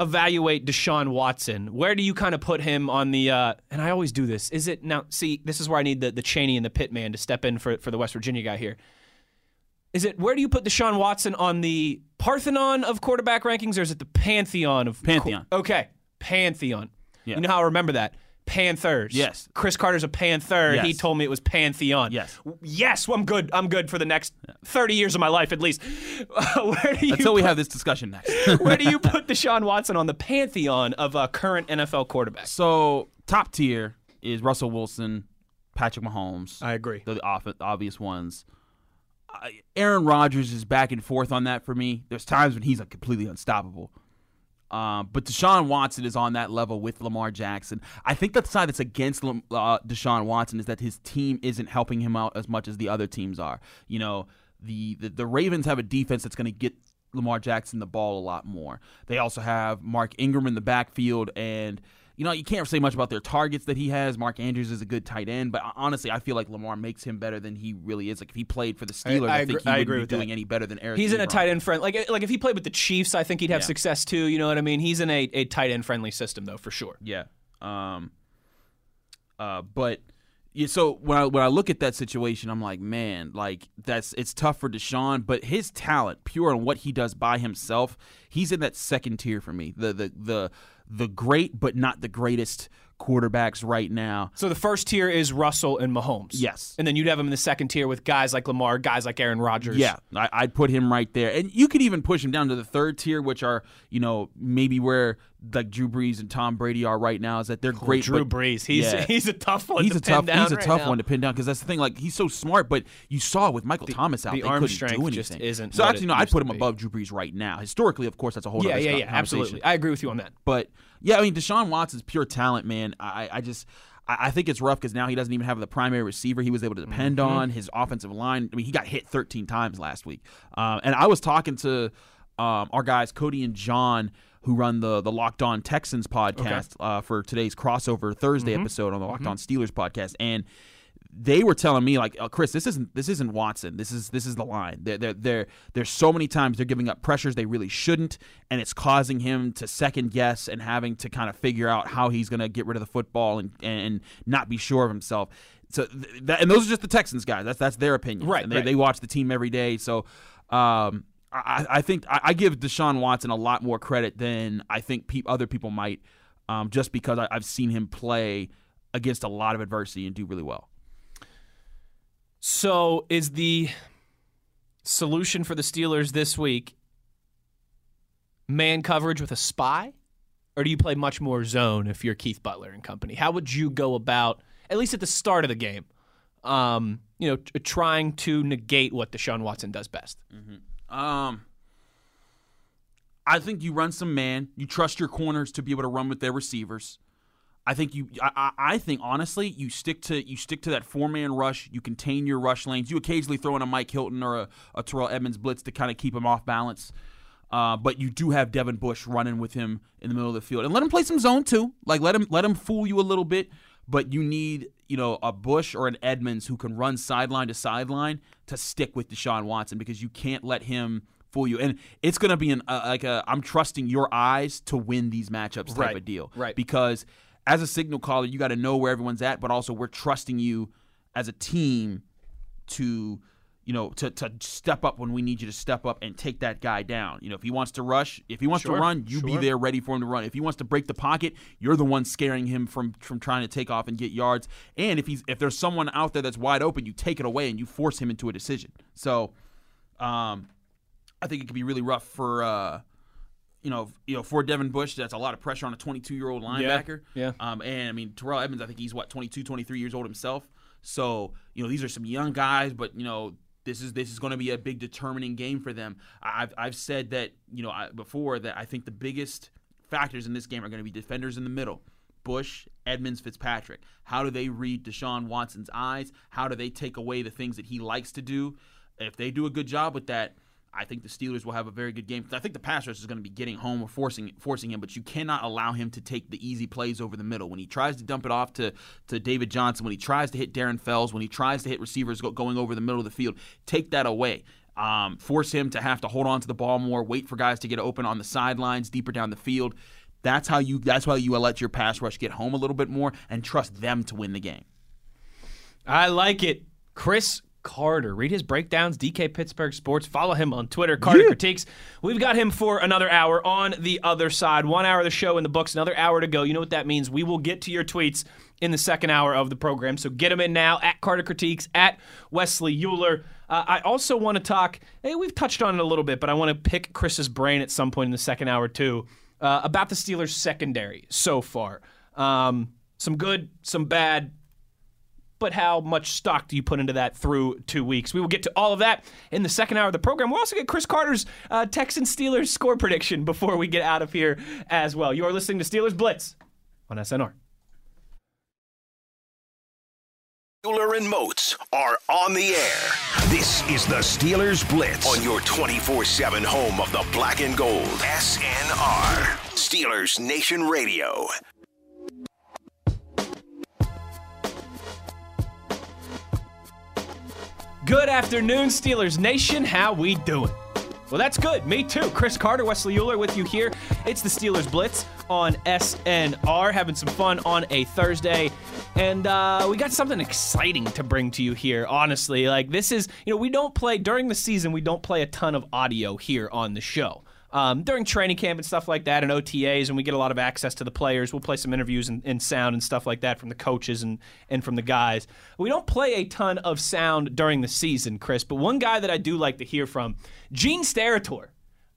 evaluate Deshaun Watson, where do you kind of put him on the? Uh, and I always do this. Is it now? See, this is where I need the the Cheney and the Pittman to step in for for the West Virginia guy here. Is it where do you put Deshaun Watson on the Parthenon of quarterback rankings, or is it the pantheon of
Pantheon.
okay, pantheon.
Yeah.
You know how I remember that. Panthers.
Yes.
Chris Carter's a Panther. He told me it was Pantheon.
Yes.
Yes, well, I'm good. I'm good for the next 30 years of my life at least. where do you
Until we have this discussion next.
where do you put Deshaun Watson on the pantheon of uh, current NFL quarterbacks?
so top tier is Russell Wilson, Patrick Mahomes.
I agree.
the, the off- obvious ones. Aaron Rodgers is back and forth on that for me. There's times when he's like completely unstoppable. Um, but Deshaun Watson is on that level with Lamar Jackson. I think the side that's against uh, Deshaun Watson is that his team isn't helping him out as much as the other teams are. You know, the the, the Ravens have a defense that's going to get Lamar Jackson the ball a lot more. They also have Mark Ingram in the backfield and you know, you can't say much about their targets that he has. Mark Andrews is a good tight end, but honestly, I feel like Lamar makes him better than he really is. Like if he played for the Steelers, I,
I
think he
I
wouldn't
agree
be
with
doing
that.
any better than Eric.
He's in a tight end friend. Like like if he played with the Chiefs, I think he'd have
Yeah.
success too. You know what I mean? He's in a, a tight end friendly system though, for sure.
Yeah. Um. Uh. But yeah. So when I when I look at that situation, I'm like, man, like that's it's tough for Deshaun, but his talent, pure on what he does by himself, he's in that second tier for me. The the the the great, but not the greatest quarterbacks right now.
So the first tier is Russell and Mahomes.
Yes.
And then you'd have him in the second tier with guys like Lamar, guys like Aaron Rodgers.
Yeah, I, I'd put him right there, and you could even push him down to the third tier, which are you know maybe where like Drew Brees and Tom Brady are right now. Is that they're great,
Drew
but-
Brees. He's
Yeah.
he's a tough one.
he's
to
a
pin
tough
down
he's a
right
tough
now.
one to pin down because that's the thing. Like he's so smart, but you saw with Michael Thomas out,
the
they
arm
couldn't
strength
do anything.
just isn't
so actually, no, I'd put him above Drew Brees right now. Historically, of course, that's a whole
Yeah,
other
yeah, yeah. Absolutely. I agree with you on that.
But yeah, I mean, Deshaun Watson's pure talent, man. I, I just, I, think it's rough because now he doesn't even have the primary receiver he was able to depend
Mm-hmm.
on. His offensive line. I mean, he got hit 13 times last week. Um, and I was talking to um, our guys Cody and John. Who run the the Locked On Texans podcast uh, for today's crossover Thursday
Mm-hmm.
episode on the Locked On Steelers podcast, and they were telling me like, oh, Chris, this isn't this isn't Watson. This is this is the line. They're, they're, they're, there's so many times they're giving up pressures they really shouldn't, and it's causing him to second guess and having to kind of figure out how he's going to get rid of the football and and not be sure of himself. So that, and those are just the Texans guys. That's that's their opinion.
Right,
And they,
right.
they watch the team every day. So. Um, I, I think I, I give Deshaun Watson a lot more credit than I think pe- other people might, um, just because I, I've seen him play against a lot of adversity and do really well.
So is the solution for the Steelers this week man coverage with a spy? Or do you play much more zone if you're Keith Butler and company? How would you go about, at least at the start of the game, um, you know, t- trying to negate what Deshaun Watson does best?
Um, I think you run some man. You trust your corners to be able to run with their receivers. I think you. I, I think honestly, you stick to you stick to that four man rush. You contain your rush lanes. You occasionally throw in a Mike Hilton or a, a Terrell Edmunds blitz to kind of keep him off balance. Uh, but you do have Devin Bush running with him in the middle of the field, and let him play some zone too. Like let him let him fool you a little bit. But you need you know a Bush or an Edmunds who can run sideline to sideline to stick with Deshaun Watson because you can't let him fool you. And it's going to be an uh, like a I'm trusting your eyes to win these matchups type
Right,
of deal.
right.
Because as a signal caller, you got to know where everyone's at, but also we're trusting you as a team to you know to, to step up when we need you to step up and take that guy down. You know if he wants to rush if he wants
Sure,
to run you be there ready for him to run. If he wants to break the pocket you're the one scaring him from from trying to take off and get yards. And if he's if there's someone out there that's wide open you take it away and you force him into a decision. So um i think it could be really rough for uh you know, you know, for Devin Bush, that's a lot of pressure on a 22 year old linebacker.
yeah.
Um, and I mean, Terrell Edmunds, I think he's what 22, 23 years old himself. So you know, these are some young guys, but you know, this is this is going to be a big determining game for them. I've I've said that you know I, before that I think the biggest factors in this game are going to be defenders in the middle. Bush, Edmunds, Fitzpatrick. How do they read Deshaun Watson's eyes? How do they take away the things that he likes to do? If they do a good job with that, I think the Steelers will have a very good game. I think the pass rush is going to be getting home or forcing forcing him, but you cannot allow him to take the easy plays over the middle. When he tries to dump it off to, to David Johnson, when he tries to hit Darren Fells, when he tries to hit receivers going over the middle of the field, take that away. Um, force him to have to hold on to the ball more, wait for guys to get open on the sidelines, deeper down the field. That's how you. That's why you let your pass rush get home a little bit more and trust them to win the game.
I like it. Chris Carter. Read his breakdowns, DK Pittsburgh Sports. Follow him on Twitter, Carter Critiques. We've got him for another hour on the other side. One hour of the show in the books, another hour to go. You know what that means. We will get to your tweets in the second hour of the program. So get them in now at Carter Critiques, at Wesley Euler. Uh, I also want to talk, hey, we've touched on it a little bit, but I want to pick Chris's brain at some point in the second hour, too, uh, about the Steelers' secondary so far. Um, some good, some bad, but how much stock do you put into that through two weeks? We will get to all of that in the second hour of the program. We'll also get Chris Carter's uh, Texans Steelers score prediction before we get out of here as well. You are listening to Steelers Blitz on SNR.
Bueller and Moats are on the air. This is the Steelers Blitz on your 24 7 home of the black and gold. SNR. Steelers Nation Radio.
Good afternoon, Steelers Nation. How we doing? Well, that's good. Me too. Chris Carter, Wesley Euler with you here. It's the Steelers Blitz on SNR, having some fun on a Thursday. And uh, we got something exciting to bring to you here, honestly. Like, this is, you know, we don't play, during the season, we don't play a ton of audio here on the show. Um, during training camp and stuff like that, and OTAs, and we get a lot of access to the players. We'll play some interviews and, and sound and stuff like that from the coaches and, and from the guys. We don't play a ton of sound during the season, Chris, but one guy that I do like to hear from, Gene Steratore.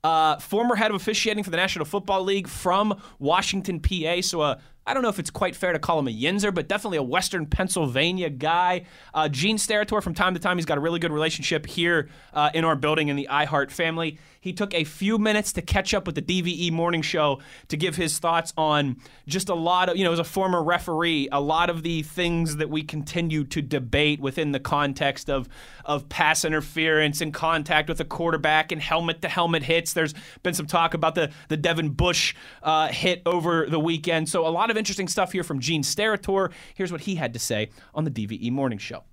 Uh, former head of officiating for the National Football League from Washington, PA. So a I don't know if it's quite fair to call him a Yinzer, but definitely a Western Pennsylvania guy. Uh, Gene Steratore, from time to time, he's got a really good relationship here uh, in our building in the iHeart family. He took a few minutes to catch up with the DVE morning show to give his thoughts on just a lot of, you know, as a former referee, a lot of the things that we continue to debate within the context of, of pass interference and contact with a quarterback and helmet to helmet hits. There's been some talk about the, the Devin Bush uh, hit over the weekend. So a lot of interesting stuff here from Gene Steratore. Here's what he had to say on the DVE morning show.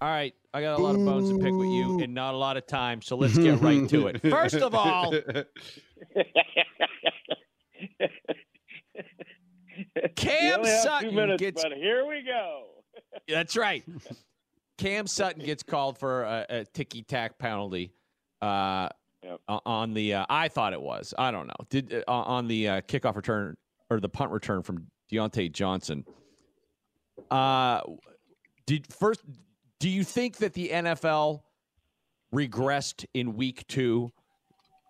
All right, I got a lot of bones to pick with you and not a lot of time, so let's get right to it. First of all, Cam Sutton
minutes,
gets
but here we go.
That's right. Cam Sutton gets called for a, a ticky tack penalty uh,
Yep.
on the. Uh, I thought it was. I don't know. Did uh, on the uh, kickoff return or the punt return from Diontae Johnson. Uh, did first? Do you think that the NFL regressed in week two?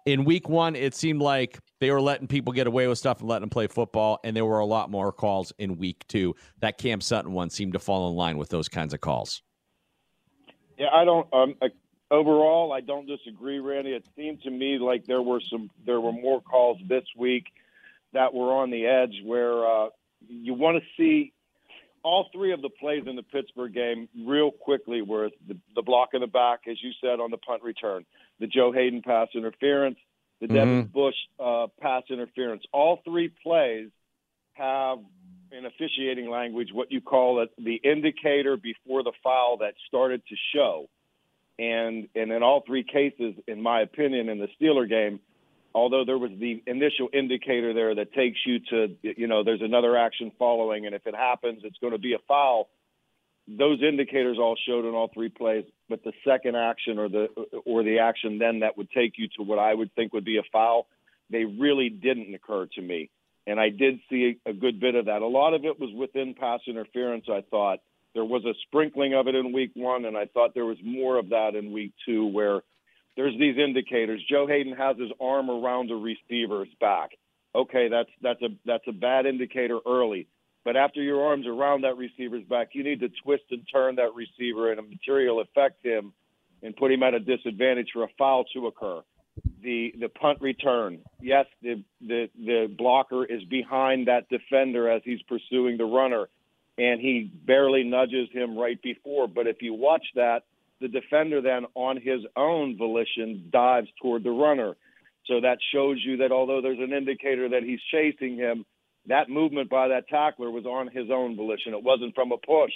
In week one, it seemed like they were letting people get away with stuff and letting them play football, and there were a lot more calls in week two. That Cam Sutton one seemed to fall in line with those kinds of calls.
Yeah, I don't. Um, I, overall, I don't disagree, Randy. It seemed to me like there were some, there were more calls this week that were on the edge where uh, you want to see all three of the plays in the Pittsburgh game real quickly were the, the block in the back, as you said, on the punt return, the Joe Haden pass interference, the Devin Bush uh, pass interference. All three plays have, in officiating language, what you call it the indicator before the foul that started to show. And and in all three cases, in my opinion, in the Steeler game, although there was the initial indicator there that takes you to you know there's another action following, and if it happens, it's going to be a foul. Those indicators all showed in all three plays, but the second action or the or the action then that would take you to what I would think would be a foul, they really didn't occur to me. And I did see a good bit of that. A lot of it was within pass interference. I thought there was a sprinkling of it in week one, and I thought there was more of that in week two, where there's these indicators. Joe Haden has his arm around the receiver's back. Okay, that's that's a that's a bad indicator early. But after your arm's around that receiver's back, you need to twist and turn that receiver and a material affect him and put him at a disadvantage for a foul to occur. The the punt return, yes, the the the blocker is behind that defender as he's pursuing the runner, and he barely nudges him right before. But if you watch that, the defender then on his own volition dives toward the runner. So that shows you that although there's an indicator that he's chasing him, that movement by that tackler was on his own volition. It wasn't from a push.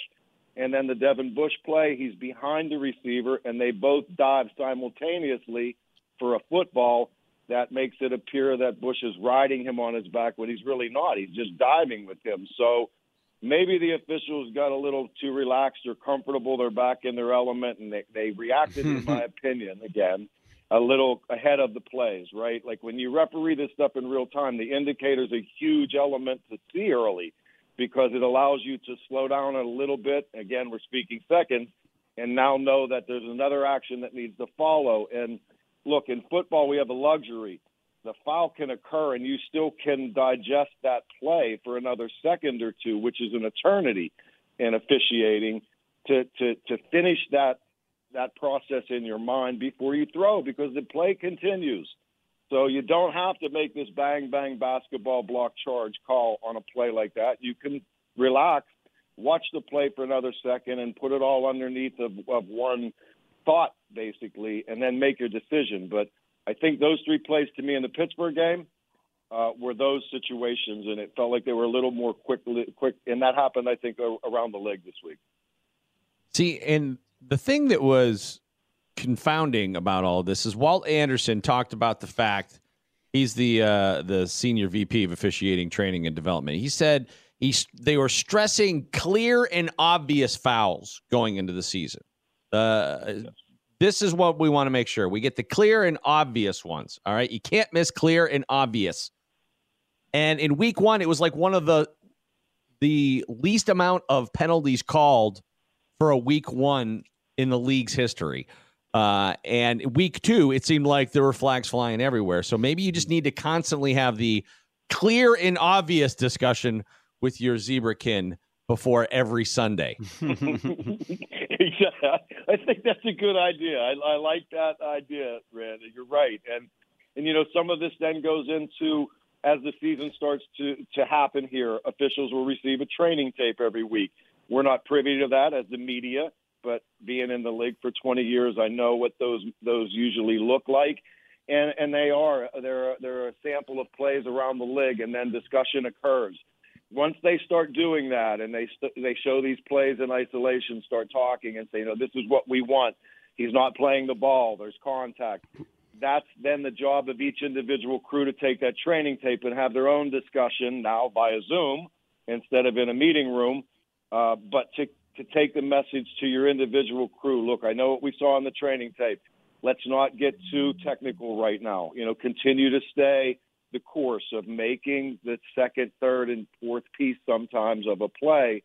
And then the Devin Bush play, he's behind the receiver, and they both dive simultaneously for a football that makes it appear that Bush is riding him on his back when he's really not. He's just diving with him. So maybe the officials got a little too relaxed or comfortable. They're back in their element, and they, they reacted, in my opinion, again, a little ahead of the plays, right? Like when you referee this stuff in real time, the indicator's a huge element to see early because it allows you to slow down a little bit. Again, we're speaking seconds, and now know that there's another action that needs to follow. And look, in football, we have a luxury. The foul can occur, and you still can digest that play for another second or two, which is an eternity in officiating, to to to finish that that process in your mind before you throw, because the play continues. So you don't have to make this bang bang basketball block charge call on a play like that. You can relax, watch the play for another second, and put it all underneath of, of one thought, basically, and then make your decision. But I think those three plays to me in the Pittsburgh game uh, were those situations, and it felt like they were a little more quick. Quick, and that happened, I think, around the league this week.
See, and the thing that was confounding about all this is Walt Anderson talked about the fact he's the uh, the senior VP of officiating, training, and development. He said he's they were stressing clear and obvious fouls going into the season. Uh, this is what we want to make sure we get the clear and obvious ones. All right, you can't miss clear and obvious. And in week one, it was like one of the the least amount of penalties called for a week one in the league's history. Uh, and week two, it seemed like there were flags flying everywhere. So maybe you just need to constantly have the clear and obvious discussion with your zebrakin before every Sunday.
yeah, I think that's a good idea. I, I like that idea, Randy. You're right, and and you know some of this then goes into as the season starts to to happen here. Officials will receive a training tape every week. We're not privy to that as the media, but being in the league for 20 years, I know what those those usually look like. And, and they are they're they're a sample of plays around the league, and then discussion occurs once they start doing that and they st- they show these plays in isolation, start talking and say, you know, this is what we want. He's not playing the ball. There's contact. That's then the job of each individual crew to take that training tape and have their own discussion now via Zoom instead of in a meeting room. Uh, but to to take the message to your individual crew. Look, I know what we saw on the training tape. Let's not get too technical right now. You know, continue to stay the course of making the second, third, and fourth piece sometimes of a play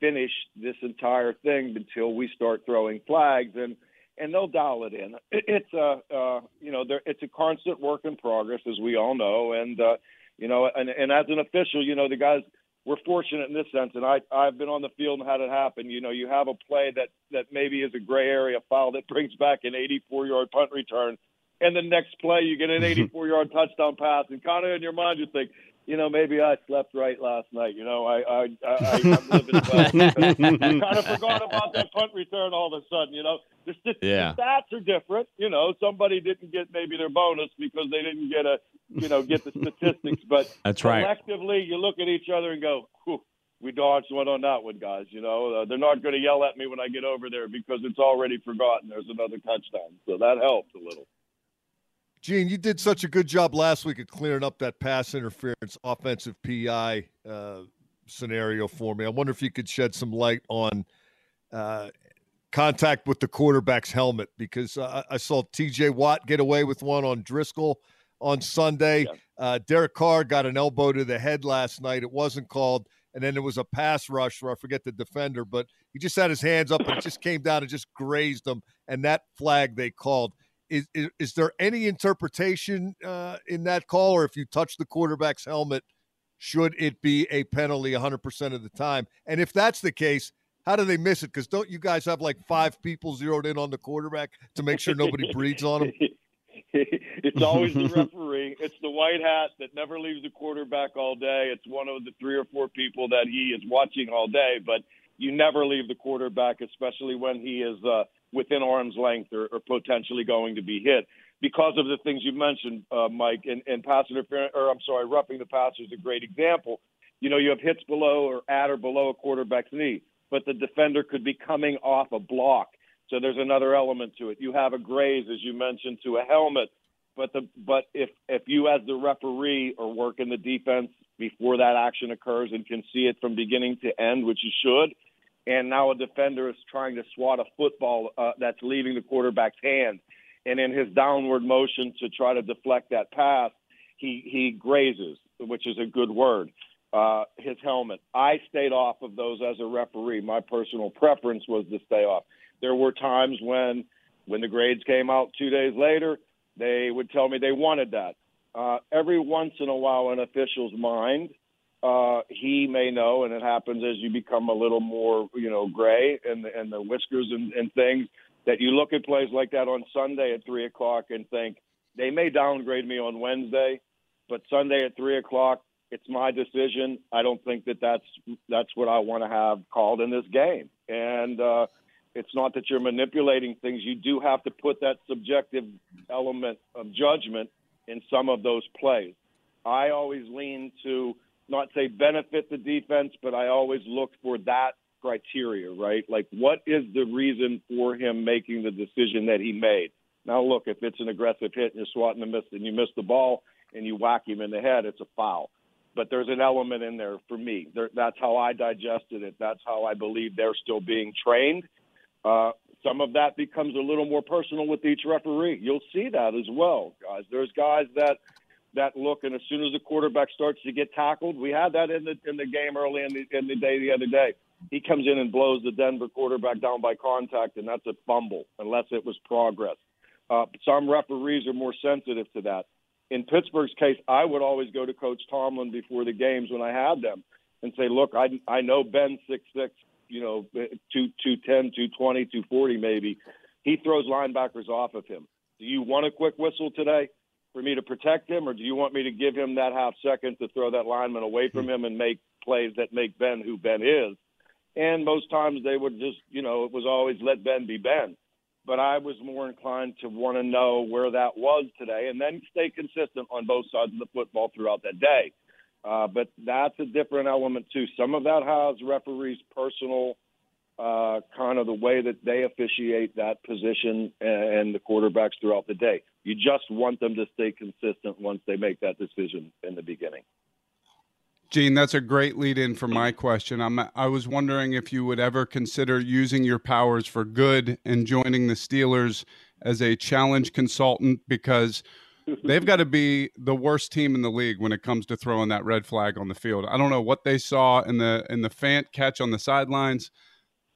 finish this entire thing until we start throwing flags and and they'll dial it in. It's a uh, you know it's a constant work in progress as we all know, and uh, you know and and as an official, you know the guys we're fortunate in this sense, and I I've been on the field and had it happen. You know you have a play that that maybe is a gray area foul that brings back an 84 yard punt return and the next play you get an 84 yard touchdown pass, and kind of in your mind you think, you know, maybe I slept right last night. You know, I I, I, I I'm living well. kind of forgot about that punt return all of a sudden. You know, the, st-
Yeah.
the stats are different. You know, somebody didn't get maybe their bonus because they didn't get a, you know, get the statistics. But
That's right.
collectively, you look at each other and go, Whew, we dodged one on that one, guys. You know, uh, they're not going to yell at me when I get over there because it's already forgotten. There's another touchdown, so that helps a little.
Gene, you did such a good job last week at clearing up that pass interference offensive PI uh, scenario for me. I wonder if you could shed some light on uh, contact with the quarterback's helmet because uh, I saw TJ Watt get away with one on Driskel on Sunday.
Yeah.
Uh, Derek Carr got an elbow to the head last night. It wasn't called. And then there was a pass rush where I forget the defender, but he just had his hands up and it just came down and just grazed him. And that flag they called is, is, is there any interpretation uh, in that call, or if you touch the quarterback's helmet, should it be a penalty 100% of the time? And if that's the case, how do they miss it? Because don't you guys have like five people zeroed in on the quarterback to make sure nobody breathes on him?
it's always the referee. It's the white hat that never leaves the quarterback all day. It's one of the three or four people that he is watching all day, but you never leave the quarterback, especially when he is uh, within arm's length or, potentially going to be hit because of the things you mentioned, uh, Mike, and, and pass interference, or I'm sorry, roughing the passer is a great example. You know, you have hits below or at or below a quarterback's knee, but the defender could be coming off a block. So there's another element to it. You have a graze, as you mentioned, to a helmet. But the but if if you as the referee are working the defense before that action occurs and can see it from beginning to end, which you should, and now a defender is trying to swat a football uh, that's leaving the quarterback's hand, and in his downward motion to try to deflect that pass, he he grazes, which is a good word. Uh, his helmet. I stayed off of those as a referee. My personal preference was to stay off. There were times when, when the grades came out two days later, they would tell me they wanted that. Uh, every once in a while, an official's mind, uh, he may know, and it happens as you become a little more, you know, gray and the, and the whiskers and, and things. That you look at plays like that on Sunday at three o'clock and think they may downgrade me on Wednesday, but Sunday at three o'clock, it's my decision. I don't think that that's that's what I want to have called in this game. And uh, it's not that you're manipulating things. You do have to put that subjective element of judgment in some of those plays. I always lean to not say benefit the defense, but I always look for that criteria, right? Like, what is the reason for him making the decision that he made? Now, look, if it's an aggressive hit and you're swatting the miss and you miss the ball and you whack him in the head, it's a foul. But there's an element in there for me. There, that's how I digested it. That's how I believe they're still being trained. Uh, some of that becomes a little more personal with each referee. You'll see that as well, guys. There's guys that that look, and as soon as the quarterback starts to get tackled, we had that in the in the game early in the in the day the other day. He comes in and blows the Denver quarterback down by contact, and that's a fumble unless it was progress. Uh, some referees are more sensitive to that. In Pittsburgh's case, I would always go to Coach Tomlin before the games when I had them and say, look, I I know Ben six six, you know, two two ten, two twenty, two forty maybe. He throws linebackers off of him. Do you want a quick whistle today for me to protect him, or do you want me to give him that half second to throw that lineman away from him and make plays that make Ben who Ben is? And most times they would just, you know, it was always let Ben be Ben. But I was more inclined to want to know where that was today and then stay consistent on both sides of the football throughout that day. Uh, but that's a different element too. Some of that has referees' personal uh, kind of the way that they officiate that position and, and the quarterbacks throughout the day. You just want them to stay consistent once they make that decision in the beginning.
Gene, that's a great lead in for my question. I'm, I was wondering if you would ever consider using your powers for good and joining the Steelers as a challenge consultant because they've got to be the worst team in the league when it comes to throwing that red flag on the field. I don't know what they saw in the in the Fant catch on the sidelines,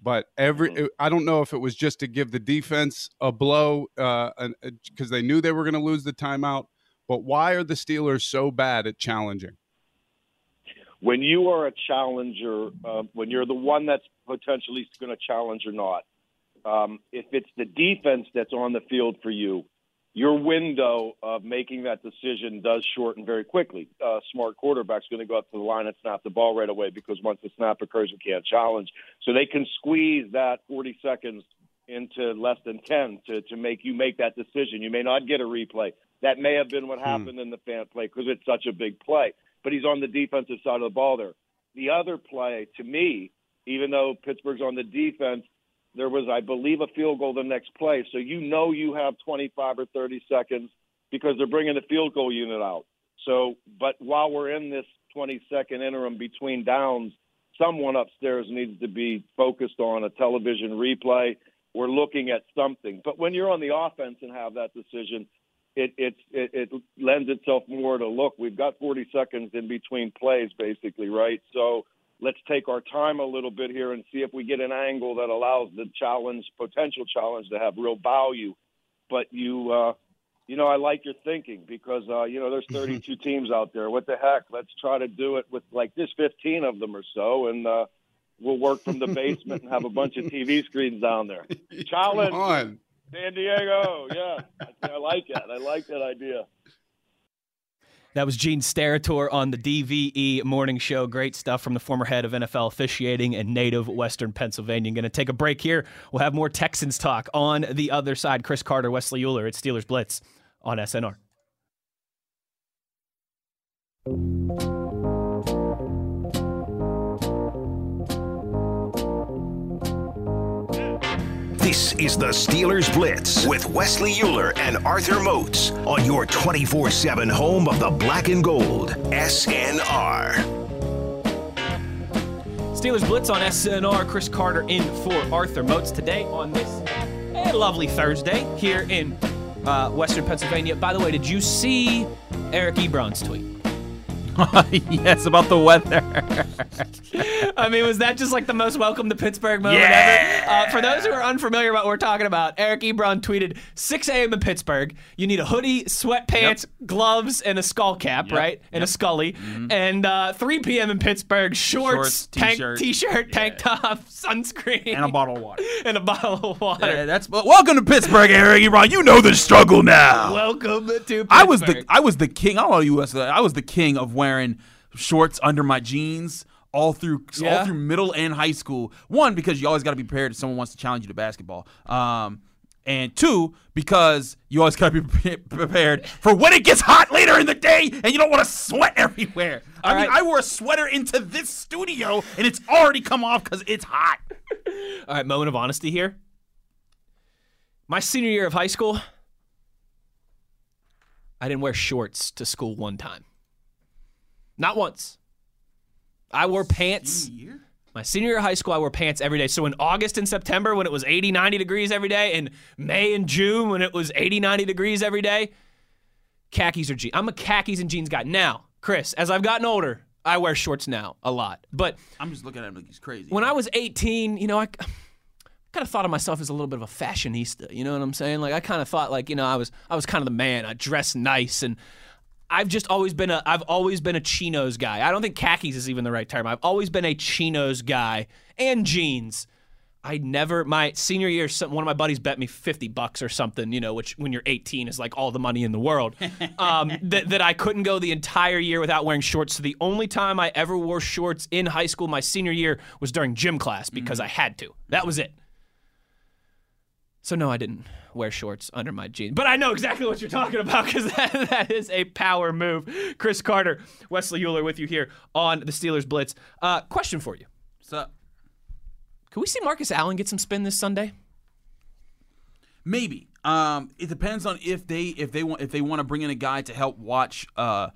but every I don't know if it was just to give the defense a blow because they knew they were going to lose the timeout. But why are the Steelers so bad at challenging?
when you are a challenger, uh, when you're the one that's potentially going to challenge or not, um, if it's the defense that's on the field for you, your window of making that decision does shorten very quickly. Uh, smart quarterback's going to go up to the line and snap the ball right away because once the snap occurs, you can't challenge. So they can squeeze that 40 seconds into less than 10 to, to make you make that decision. You may not get a replay. That may have been what happened in the Fant play because it's such a big play but he's on the defensive side of the ball there. The other play, to me, even though Pittsburgh's on the defense, there was, I believe, a field goal the next play. So you know you have 25 or 30 seconds because they're bringing the field goal unit out. So, but while we're in this 20 second interim between downs, someone upstairs needs to be focused on a television replay. We're looking at something. But when you're on the offense and have that decision, it, it it it lends itself more to look. We've got 40 seconds in between plays, basically, right? So let's take our time a little bit here and see if we get an angle that allows the challenge, potential challenge, to have real value. But you, uh, you know, I like your thinking because uh, you know there's 32 teams out there. What the heck? Let's try to do it with like just 15 of them or so, and uh, we'll work from the basement and have a bunch of TV screens down there. Challenge. San Diego, yeah, I, I like that. I like that idea.
That was Gene Steratore on the DVE morning show. Great stuff from the former head of NFL officiating and native Western Pennsylvania. Going to take a break here. We'll have more Texans talk on the other side. Chris Carter, Wesley Euler at Steelers Blitz on SNR.
This is the Steelers Blitz with Wesley Euler and Arthur Moats on your 24 7 home of the black and gold, SNR.
Steelers Blitz on SNR. Chris Carter in for Arthur Moats today on this lovely Thursday here in uh, Western Pennsylvania. By the way, did you see Eric Ebron's tweet?
yes, about the weather.
I mean, was that just like the most welcome to Pittsburgh moment
Yeah.
ever? Uh, for those who are unfamiliar about what we're talking about, Eric Ebron tweeted 6 a.m. in Pittsburgh. You need a hoodie, sweatpants, gloves, and a skull cap,
Yep.
right? And a scully. And uh, 3 p.m. in Pittsburgh, shorts,
Shorts,
tank,
t-shirt.
t-shirt, tank top, sunscreen,
and a bottle of water.
and a bottle of water.
Yeah, that's welcome to Pittsburgh, Eric Ebron. You know the struggle now.
Welcome to Pittsburgh.
I was the I was the king. I don't know you I was the king of wearing shorts under my jeans all through
Yeah.
all through middle and high school. One because you always got to be prepared if someone wants to challenge you to basketball. Um, and two because you always got to be prepared for when it gets hot later in the day and you don't want to sweat everywhere. I
All
mean. I wore a sweater into this studio and it's already come off because it's hot.
All right, moment of honesty here. My senior year of high school, I didn't wear shorts to school one time. Not once. I wore pants. My senior year of high school, I wore pants every day. So in August and September, when it was 80, 90 degrees every day, and May and June, when it was 80, 90 degrees every day, khakis or jeans. I'm a khakis and jeans guy. Now, Chris, as I've gotten older, I wear shorts now a lot. But
I'm just looking at him like he's crazy.
when I was 18, you know, I kind of thought of myself as a little bit of a fashionista. You know what I'm saying? Like I kind of thought like, you know, I was I was kind of the man. I dressed nice and I've just always been a I've always been a chinos guy. I don't think khakis is even the right term. I've always been a chinos guy and jeans. I never my senior year. Some, one of my buddies bet me fifty bucks or something. You know, which when you're 18 is like all the money in the world. Um, that that I couldn't go the entire year without wearing shorts. So the only time I ever wore shorts in high school, my senior year, was during gym class because I had to. That was it. So no, I didn't wear shorts under my jeans, but I know exactly what you're talking about because that, that is a power move. Chris Carter, Wesley Euler, with you here on the Steelers Blitz. Uh, question for you:
So
Can we see Marcus Allen get some spin this Sunday?
Maybe. Um, it depends on if they if they want if they want to bring in a guy to help watch uh,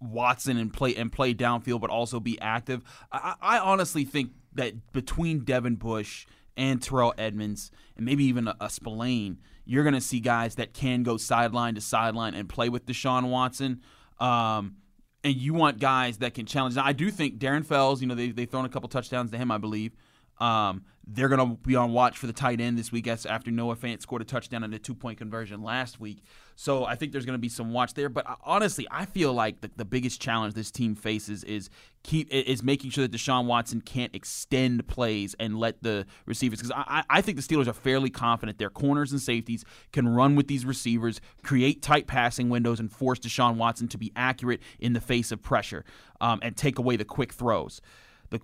Watson and play and play downfield, but also be active. I, I honestly think that between Devin Bush and Terrell Edmunds and maybe even a, a Spillane, you're going to see guys that can go sideline to sideline and play with Deshaun Watson. Um, and you want guys that can challenge. Now, I do think Darren Fells, you know, they, they've thrown a couple touchdowns to him, I believe. Um, they're going to be on watch for the tight end this week after Noah Fant scored a touchdown and a two point conversion last week. So I think there's going to be some watch there. But uh, honestly, I feel like the, the biggest challenge this team faces is keep is making sure that Deshaun Watson can't extend plays and let the receivers. Because I, I I think the Steelers are fairly confident their corners and safeties can run with these receivers, create tight passing windows, and force Deshaun Watson to be accurate in the face of pressure um, and take away the quick throws.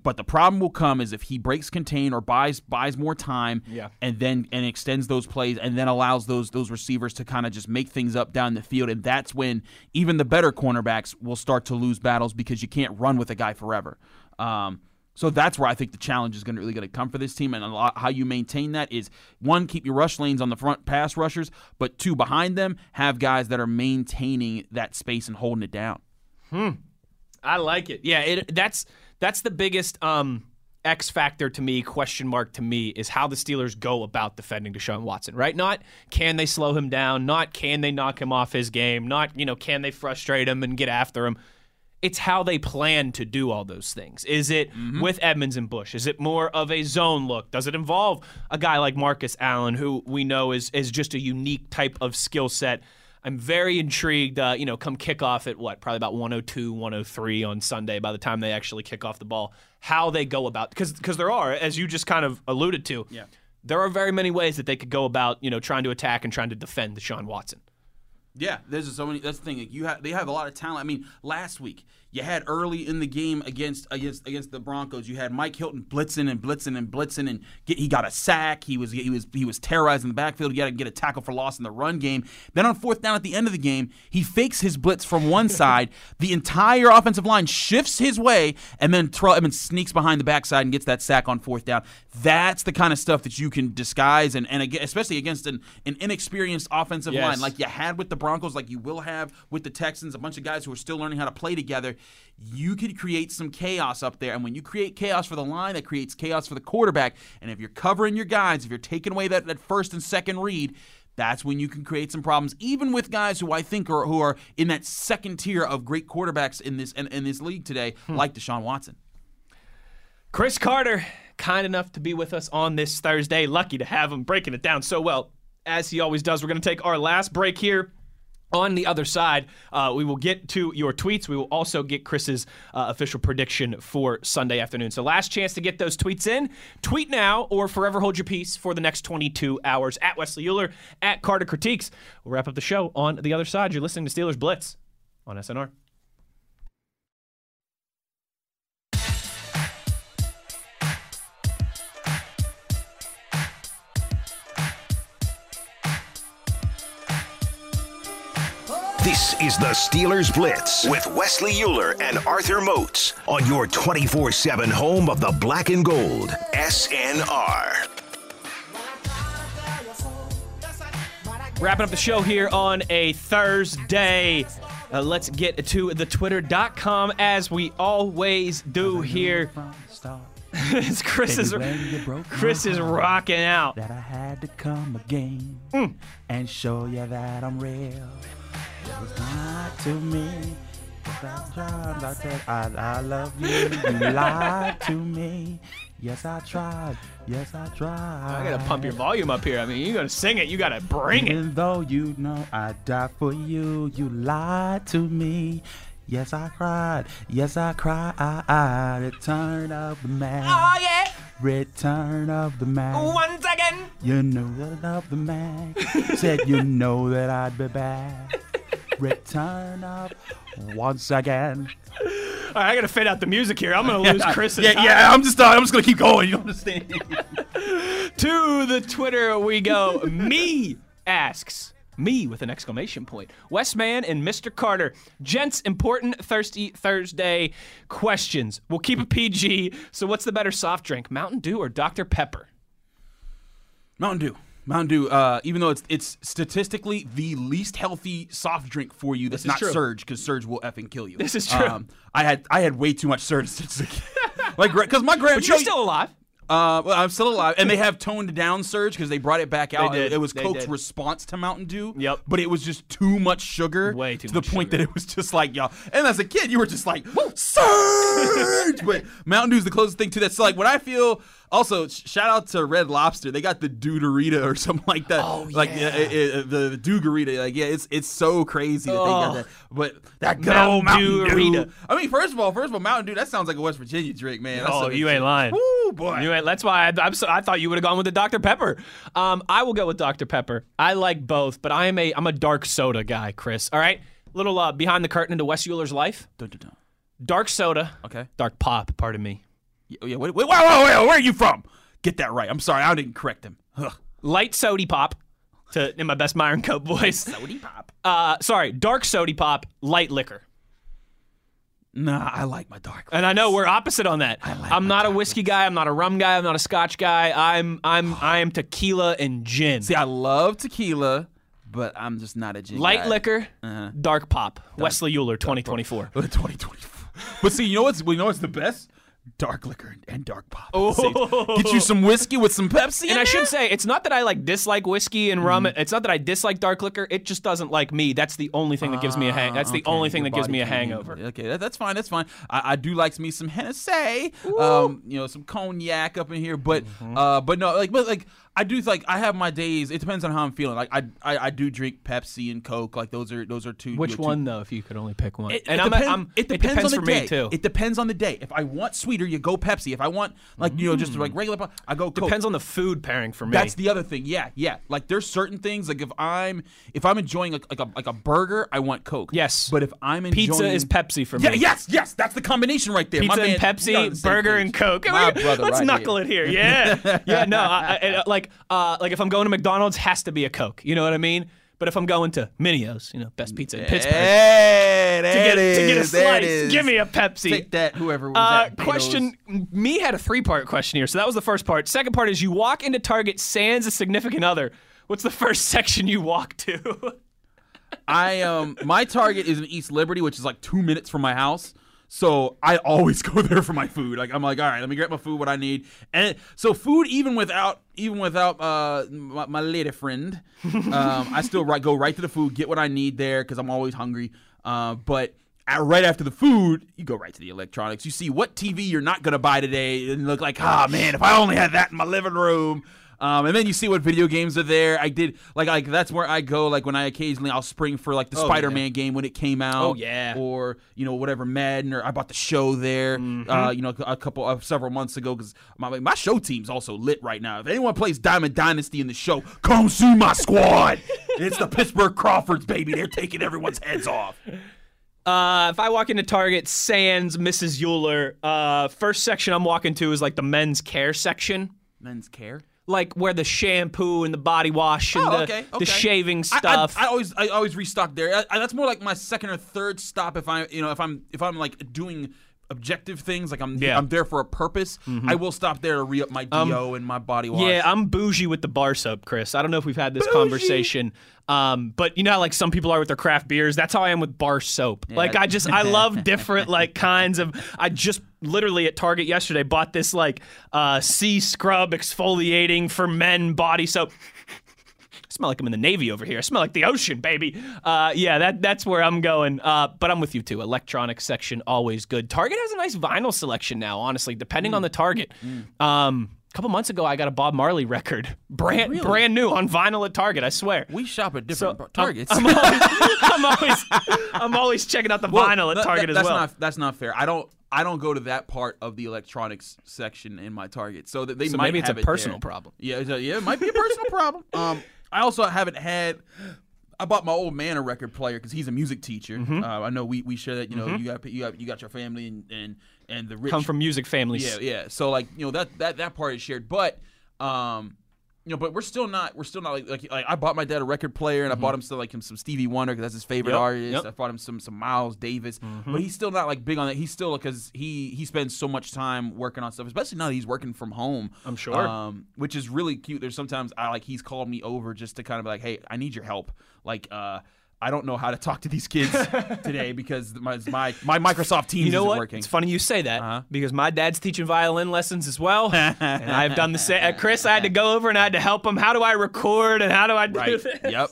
But the problem will come is if he breaks contain or buys buys more time,
Yeah.
and then and extends those plays and then allows those those receivers to kind of just make things up down the field, and that's when even the better cornerbacks will start to lose battles because you can't run with a guy forever. Um, so that's where I think the challenge is going to really going to come for this team, and a lot, how you maintain that is one, keep your rush lanes on the front pass rushers, but two, behind them have guys that are maintaining that space and holding it down.
Hmm, I like it. Yeah, it that's that's the biggest um X factor to me, question mark to me, is how the Steelers go about defending Deshaun Watson, right? Not can they slow him down, not can they knock him off his game, not, you know, can they frustrate him and get after him. It's how they plan to do all those things. Is it with Edmunds and Bush? Is it more of a zone look? Does it involve a guy like Marcus Allen, who we know is is just a unique type of skill set? I'm very intrigued. Uh, you know, come kickoff at what, probably about 102, 103 on Sunday. By the time they actually kick off the ball, how they go about because because there are, as you just kind of alluded to,
Yeah.
there are very many ways that they could go about you know trying to attack and trying to defend Deshaun Watson.
Yeah, there's so many. That's the thing. Like you have, they have a lot of talent. I mean, last week you had early in the game against against against the Broncos. You had Mike Hilton blitzing and blitzing and blitzing, and get, he got a sack. He was he was he was terrorizing the backfield. He had to get a tackle for loss in the run game. Then on fourth down at the end of the game, he fakes his blitz from one side. The entire offensive line shifts his way, and then Terrell Edmunds sneaks behind the backside and gets that sack on fourth down. That's the kind of stuff that you can disguise, and and especially against an, an inexperienced offensive
Yes.
line like you had with the Broncos, like you will have with the Texans, a bunch of guys who are still learning how to play together, you could create some chaos up there. And when you create chaos for the line, that creates chaos for the quarterback. And if you're covering your guys, if you're taking away that, that first and second read, that's when you can create some problems, even with guys who I think are who are in that second tier of great quarterbacks in this in, in this league today, hmm. like Deshaun Watson.
Chris Carter, kind enough to be with us on this Thursday. Lucky to have him breaking it down so well, as he always does. We're going to take our last break here. On the other side, uh, we will get to your tweets. We will also get Chris's uh, official prediction for Sunday afternoon. So, last chance to get those tweets in. Tweet now or forever hold your peace for the next 22 hours at Wesley Euler, at Carter Critiques. We'll wrap up the show on the other side. You're listening to Steelers Blitz on SNR.
Is the Steelers Blitz with Wesley Euler and Arthur Moats on your 24 7 home of the black and gold. SNR.
Wrapping up the show here on a Thursday. Uh, let's get to the twitter.com as we always do here. As Chris is Chris is rocking out.
that I had to come again
Mm.
and show you that I'm real. It was not to me. 'cause I tried, I said I, I love you. You lied to me. Yes, I tried. Yes, I tried.
I gotta pump your volume up here. I mean, you gotta sing it. You gotta bring it.
Even though you know I died for you, you lied to me. Yes, I cried. Yes, I cried. Return of the man.
Oh yeah.
Return of the man.
Once again.
You know that I love the man. Said you know that I'd be back. Return up once again.
All right, I gotta fade out the music here. I'm gonna lose Chris.
Yeah, yeah. I'm just, uh, I'm just gonna keep going. You understand?
To the Twitter we go. Me asks. Me with an exclamation point. Westman and Mr. Carter. Gents, important Thirsty Thursday questions. We'll keep it PG. So, what's the better soft drink, Mountain Dew or Dr. Pepper?
Mountain Dew. Mountain Dew, uh, even though it's it's statistically the least healthy soft drink for you, that's
is
not
true.
Surge because Surge will effing kill you.
This is true.
Um, I had I had way too much Surge since like because my grandma.
But you're still alive.
Uh, well, I'm still alive, and they have toned down Surge because they brought it back out. It, it was
They
Coke's
did.
response to Mountain Dew.
Yep.
But it was just too much sugar.
Way too
to the point
sugar.
that it was just like y'all. And as a kid, you were just like Surge. but Mountain Dew is the closest thing to that. So like when I feel. Also, shout out to Red Lobster. They got the Dewdorita or something like that.
Oh,
like
yeah.
uh, uh, the, the. Like yeah, it's it's so crazy that they got
Oh.
that. But that good
Mountain
old Mountain. Dew. I mean, first of all, first of all, Mountain Dew. That sounds like a West Virginia drink, man. That's
Oh, you ain't lying.
Woo, boy.
You ain't, that's why I, so, I thought you would have gone with the Dr. Pepper. Um, I will go with Dr. Pepper. I like both, but I am a I'm a dark soda guy, Chris. All right, little uh, behind the curtain into Wes Uhler's life.
Dun, dun, dun.
Dark soda,
Okay.
dark pop. Pardon me.
Yeah, wait, wait, wait, wait, where are you from? Get that right. I'm sorry, I didn't correct him. Ugh.
Light sody pop. To in my best Myron Cope voice.
Sody pop.
Uh, sorry, dark sody pop, light liquor.
Nah, I like my dark.
And I know we're opposite on that.
like
I'm
my
not a
dark
whiskey guy. I'm not a rum guy. I'm not a scotch guy. I'm I'm I am tequila and gin.
See, I love tequila, but I'm just not a gin
Light
guy.
liquor,
Uh-huh.
dark pop. Wesley Uhler, 2024.
2024. But see, you know what's you know what's the best? Dark liquor and dark pop.
Oh.
Get you some whiskey with some Pepsi.
And I
there?
should say, it's not that I like dislike whiskey and rum.
Mm-hmm.
It's not that I dislike dark liquor. It just doesn't like me. That's the only thing that gives me a hang. That's the
Ah, Okay,
only thing that gives me a
handle
hangover.
Okay, that, that's fine. That's fine. I, I do like me some Hennessy, um, you know, some cognac up in here. But,
Mm-hmm.
uh, but no, like, but like, I do like I have my days. It depends on how I'm feeling. Like, I, I, I do drink Pepsi and Coke. Like, those are those are two.
Which
you know, two-
one though? If you could only pick one.
It,
and
it
I'm,
depend-
I'm,
it depends, on the
for
day.
me too.
It depends on the day. If I want sweeter, you go Pepsi. If I want like you know just like regular, I go Coke.
Depends on the food pairing for me.
That's the other thing. Yeah, yeah. Like there's certain things like if I'm if I'm enjoying like, like a like a burger, I want Coke.
Yes.
But if I'm enjoying
Pizza is Pepsi for me.
Yeah, yes, yes. That's the combination right there.
Pizza
My man,
and
we
Pepsi,
the
burger
page.
and Coke.
My brother
Let's
right
knuckle
here.
it here. Yeah, yeah. No, I, I, like, uh, like if I'm going to McDonald's, has to be a Coke. You know what I mean? But if I'm going to Mineo's, you know, best pizza in Pittsburgh,
Hey,
to get
it
to get a
is,
slice, give me a Pepsi.
Take that, whoever was
Uh,
at Beto's.
question me had a three part question here, so that was the first part. Second part is you walk into Target sans a significant other. What's the first section you walk to?
I um my target is in East Liberty, which is like two minutes from my house. So I always go there for my food. Like I'm like, all right, let me get my food, what I need. And so food, even without even without uh my, my lady friend, um, I still right, go right to the food, get what I need there because I'm always hungry. Uh, but at, right after the food, you go right to the electronics. You see what TV you're not gonna buy today, and look like, ah man, if I only had that in my living room. Um, and then you see what video games are there. I did like like that's where I go. Like when I occasionally I'll spring for like the
Oh,
Spider-Man game when it came out.
Oh, yeah.
Or you know whatever Madden or I bought the show there.
Mm-hmm.
Uh, you know a couple of several months ago because my my show team's also lit right now. If anyone plays Diamond Dynasty in the show, come see my squad. it's the Pittsburgh Crawfords, baby. They're taking everyone's heads off.
Uh, if I walk into Target sans Mrs. Uhler, uh, first section I'm walking to is like the men's care section.
Men's care.
Like where the shampoo and the body wash and
Oh,
the,
okay,
the shaving
I-
stuff.
I, I, always I always restock there. I, I- that's more like my second or third stop if I you know if I'm if I'm like doing objective things like I'm
Yeah. Mm-hmm.
I'm there for a purpose. I will stop there to re up my do and my body wash.
Yeah, I'm bougie with the bar soap, Chris. I don't know if we've had this conversation, um, but you know how like some people are with their craft beers. That's how I am with bar soap. Like I just I love different like kinds of. I just literally at Target yesterday bought this like uh, sea scrub exfoliating for men body soap. Smell like I'm in the Navy over here. I smell like the ocean, baby. Uh, yeah, that that's where I'm going. Uh, but I'm with you too. Electronics section always good. Target has a nice vinyl selection now. Honestly, depending on the Target. Um, a couple months ago, I got a Bob Marley record, brand brand new on vinyl at Target. I swear.
We shop at different targets.
I'm, I'm always, I'm always, I'm always checking out the
Well,
vinyl at Target
that-
as
that's
well.
Not, that's not fair. I don't. I don't go to that part of the electronics section in my Target, so that they
So
might
maybe it's a personal
there.
problem.
Yeah, yeah, it might be a personal problem. Um, I also haven't had. I bought my old man a record player because he's a music teacher.
Mm-hmm.
Uh, I know we, we share that. You know, you got you got you got your family and and and the rich
Come from music families.
yeah, yeah. So like you know that that that part is shared, but um, you know, but we're still not we're still not like like, like I bought my dad a record player and I bought him still like him some Stevie Wonder because that's his favorite
Yep,
artist.
yep.
I bought him some some Miles Davis, but he's still not like big on that. He's still because he he spends so much time working on stuff, especially now that he's working from home.
I'm sure.
um, which is really cute. There's sometimes I like he's called me over just to kind of be like, hey, I need your help, like uh. I don't know how to talk to these kids today because my my, my Microsoft Teams
You know
isn't
what?
working.
It's funny you say that
Uh-huh.
because my dad's teaching violin lessons as well, and I've done the same. Chris, I had to go over and I had to help him. How do I record and how do I do
Right.
this?
Yep.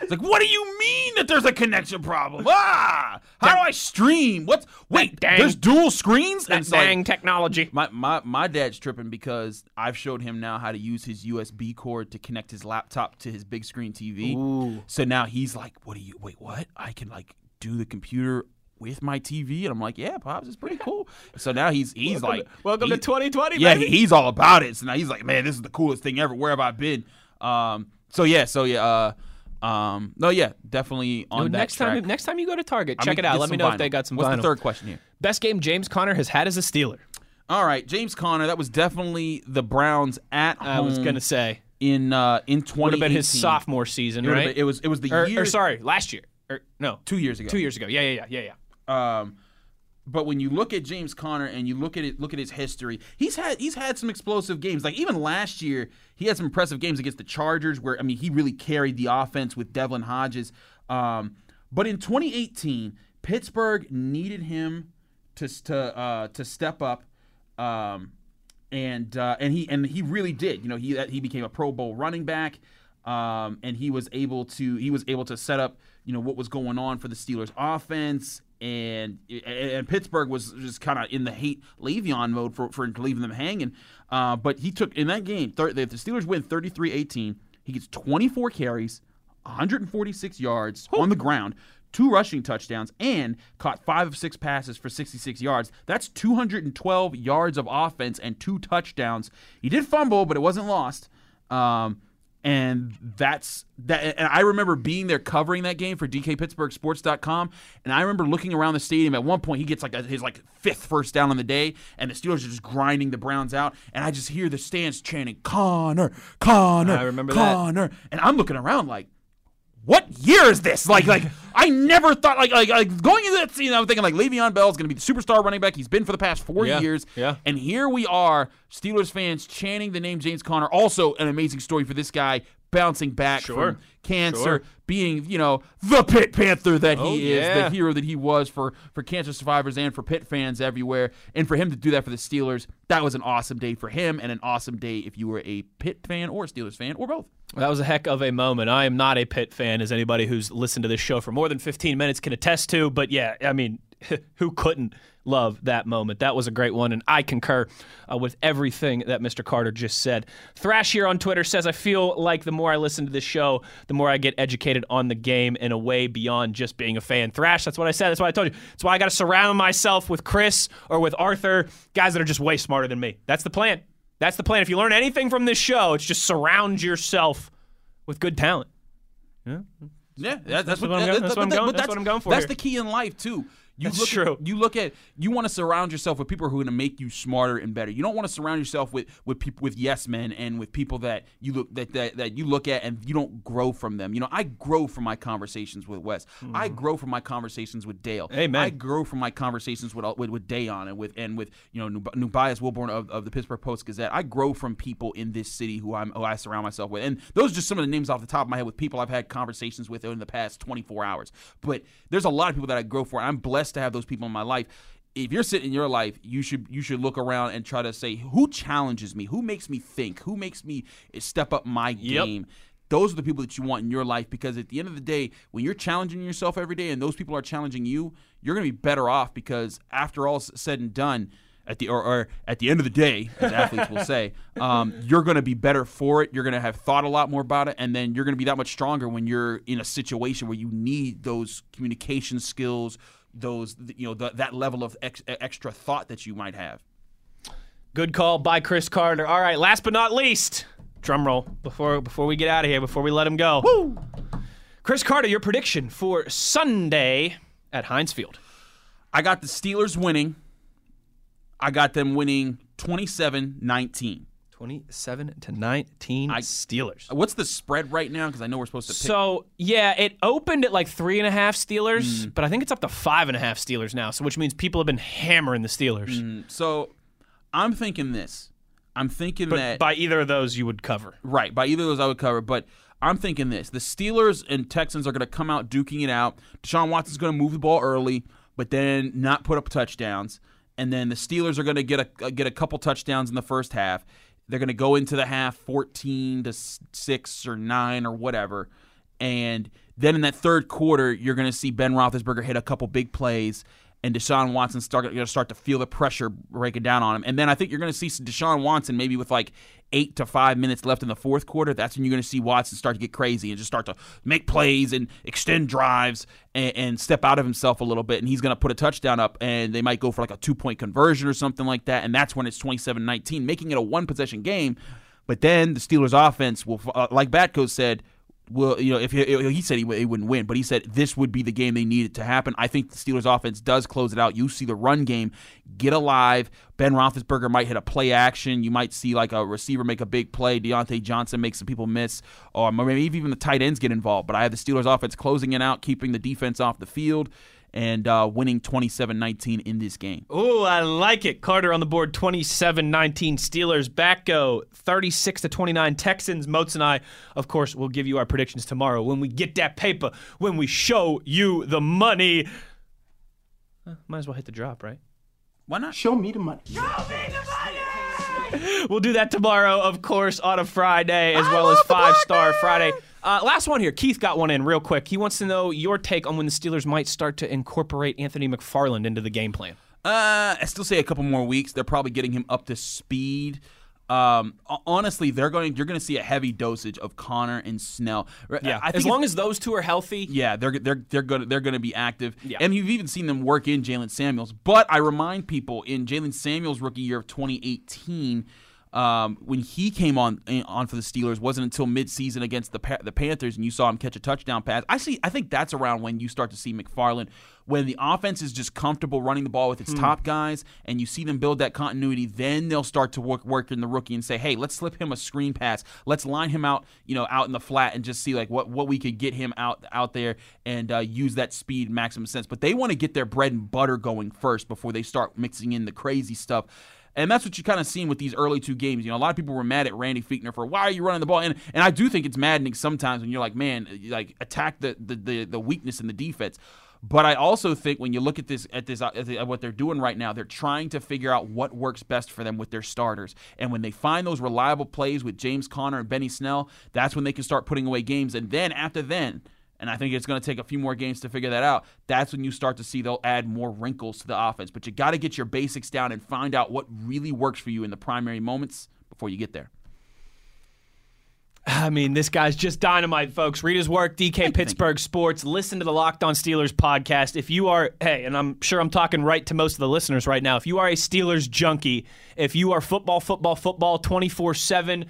It's like, what do you mean that there's a connection problem? Ah! How do I stream? What's wait?
dang-
there's dual screens.
That
like-
dang technology.
my, my my dad's tripping because I've showed him now how to use his USB cord to connect his laptop to his big screen TV.
Ooh.
So now he's like, "What do you? Wait, what? I can like do the computer." With my TV, and I'm like, yeah, pops, it's pretty cool. So now he's he's
Welcome
like,
to- welcome to 2020,
Yeah,
baby.
he's all about it. So now he's like, man, this is the coolest thing ever. Where have I been? Um, so yeah, so yeah, uh, um, no, yeah, definitely on
No,
that
next
track.
time, next time you go to Target,
I
check
mean,
it out. Let me know if they got some
What's
vinyl.
the third question here?
Best game James Conner has had as a Steeler.
All right, James Conner. That was definitely the Browns at
I was gonna say
in uh, in
would
2018.
have been his sophomore season,
It
right?
been- it was it was the
or,
year.
or sorry, last year. Or no,
two years ago.
two years ago. Yeah, yeah, yeah, yeah, yeah.
Um, but when you look at James Conner and you look at it, look at his history, he's had he's had some explosive games. Like even last year, he had some impressive games against the Chargers, where I mean he really carried the offense with Devlin Hodges. Um, but in 2018, Pittsburgh needed him to to uh, to step up. Um, and uh, and he and he really did. You know, he he became a Pro Bowl running back, um, and he was able to he was able to set up you know what was going on for the Steelers offense. And and Pittsburgh was just kind of in the hate Le'Veon mode for, for leaving them hanging. Uh, but he took in that game. Thir- if the Steelers win 33-18, he gets 24 carries, 146 yards on the ground, two rushing touchdowns, and caught five of six passes for 66 yards. That's 212 yards of offense and two touchdowns. He did fumble, but it wasn't lost. Um, and that's that. And I remember being there covering that game for DKPittsburghSports.com. And I remember looking around the stadium. At one point, he gets like a, his like fifth first down on the day, and the Steelers are just grinding the Browns out. And I just hear the stands chanting, "Conner, Conner,
I remember that.
Conner." And I'm looking around like, what year is this? Like, like I never thought like like, like going into that scene, I'm thinking like Le'Veon Bell is going to be the superstar running back. He's been for the past four
Yeah,
years.
yeah.
And here we are, Steelers fans chanting the name James Conner. Also, an amazing story for this guy bouncing back
Sure,
from cancer,
sure.
being you know the Pitt Panther that
Oh,
he is,
yeah.
the hero that he was for for cancer survivors and for Pitt fans everywhere. And for him to do that for the Steelers, that was an awesome day for him, and an awesome day if you were a Pitt fan or a Steelers fan or both.
That was a heck of a moment. I am not a Pitt fan, as anybody who's listened to this show for more than 15 minutes can attest to. But yeah, I mean, who couldn't love that moment? That was a great one, and I concur uh, with everything that Mr. Carter just said. Thrash here on Twitter says, I feel like the more I listen to this show, the more I get educated on the game in a way beyond just being a fan. Thrash, that's what I said. That's what I told you. That's why I got to surround myself with Chris or with Arthur, guys that are just way smarter than me. That's the plan. That's the plan. If you learn anything from this show, it's just surround yourself with good talent.
Yeah, that, that's,
what I'm going- that's what I'm going- that's what I'm going for
That's
here.
the key in life too. You
That's
look
true.
At, you look at you want to surround yourself with people who are going to make you smarter and better. You don't want to surround yourself with with people with yes men and with people that you look that, that that you look at and you don't grow from them. You know, I grow from my conversations with Wes. I grow from my conversations with Dale.
Mm-hmm. Amen.
I grow from my conversations with with, with Dejan and with and with you know Nub- Nubyjas Wilborn of, of the Pittsburgh Post Gazette. I grow from people in this city who I'm who I surround myself with, and those are just some of the names off the top of my head with people I've had conversations with in the past 24 hours. But there's a lot of people that I grow for. I'm blessed to have those people in my life. If you're sitting in your life, you should you should look around and try to say who challenges me, who makes me think, who makes me step up my
Yep.
game. those are the people that you want in your life because at the end of the day, when you're challenging yourself every day and those people are challenging you, you're going to be better off because after all said and done, at the or, or at the end of the day, as athletes will say, um, you're going to be better for it. You're going to have thought a lot more about it, and then you're going to be that much stronger when you're in a situation where you need those communication skills, those you know the, that level of ex, extra thought that you might have.
Good call by Chris Carter. All right, last but not least, drum roll before before we get out of here, before we let him go. Woo! Chris Carter, your prediction for Sunday at Heinz Field.
I got the Steelers winning. I got them winning 27-19.
27 to 19 I, Steelers.
What's the spread right now? Because I know we're supposed to pick.
So yeah, it opened at like three and a half Steelers, but I think it's up to five and a half Steelers now. So which means people have been hammering the Steelers.
Mm, so I'm thinking this. I'm thinking
But
that
by either of those, you would cover.
Right. By either of those, I would cover. But I'm thinking this: the Steelers and Texans are going to come out duking it out. Deshaun Watson's going to move the ball early, but then not put up touchdowns. And then the Steelers are going to get a get a couple touchdowns in the first half. They're going to go into the half 14 to six or nine or whatever, and then in that third quarter, you're going to see Ben Roethlisberger hit a couple big plays. And Deshaun Watson start going to start to feel the pressure breaking down on him, and then I think you're going to see Deshaun Watson maybe with like eight to five minutes left in the fourth quarter. That's when you're going to see Watson start to get crazy and just start to make plays and extend drives and, and step out of himself a little bit. And he's going to put a touchdown up, and they might go for like a two point conversion or something like that. And that's when it's 27 19, making it a one possession game. But then the Steelers' offense will, uh, like Batko said, will you know if he, he said he, he wouldn't win, but he said this would be the game they needed to happen. I think the Steelers' offense does close it out. You see the run game get alive. Ben Roethlisberger might hit a play action. You might see like a receiver make a big play. Diontae Johnson make some people miss, or maybe even the tight ends get involved. But I have the Steelers' offense closing it out, keeping the defense off the field. And uh, winning 27 19 in this game.
Ooh, I like it. Carter on the board 27 19 Steelers. Batko 36 to 29 Texans. Moats and I, of course, will give you our predictions tomorrow when we get that paper, when we show you the money. Uh, might as well hit the drop, right?
Why not?
Show me the money.
We'll do that tomorrow, of course, on a Friday, as well as Five Star Friday. Uh, last one here. Keith got one in real quick. He wants to know your take on when the Steelers might start to incorporate Anthony McFarland into the game plan.
Uh, I still say a couple more weeks. They're probably getting him up to speed. Um, honestly, they're going. You're going to see a heavy dosage of Conner and Snell.
Yeah,
I think
as long as those two are healthy.
Yeah, they're they're they're going they're going to be active.
Yeah.
And you've even seen them work in Jaylen Samuels. But I remind people in Jaylen Samuels' rookie year of 2018. Um, when he came on eh, on for the Steelers, wasn't until midseason against the Pa- the Panthers, and you saw him catch a touchdown pass. I see. I think that's around when you start to see McFarland, when the offense is just comfortable running the ball with its
Hmm.
top guys, and you see them build that continuity. Then they'll start to work work in the rookie and say, "Hey, let's slip him a screen pass. Let's line him out, you know, out in the flat, and just see like what what we could get him out out there and uh, use that speed maximum sense." But they want to get their bread and butter going first before they start mixing in the crazy stuff. And that's what you kind of seen with these early two games. You know, a lot of people were mad at Randy Fichtner for why are you running the ball? And and I do think it's maddening sometimes when you're like, man, like attack the the, the the weakness in the defense. But I also think when you look at this at this at, at what they're doing right now, they're trying to figure out what works best for them with their starters. And when they find those reliable plays with James Conner and Benny Snell, that's when they can start putting away games. And then after then, and I think it's going to take a few more games to figure that out. That's when you start to see they'll add more wrinkles to the offense. But you got to get your basics down and find out what really works for you in the primary moments before you get there.
I mean, this guy's just dynamite, folks. Read his work, DK Pittsburgh Sports. Listen to the Locked On Steelers podcast. If you are, hey, and I'm sure I'm talking right to most of the listeners right now. If you are a Steelers junkie, if you are football, football, football 24 uh, 7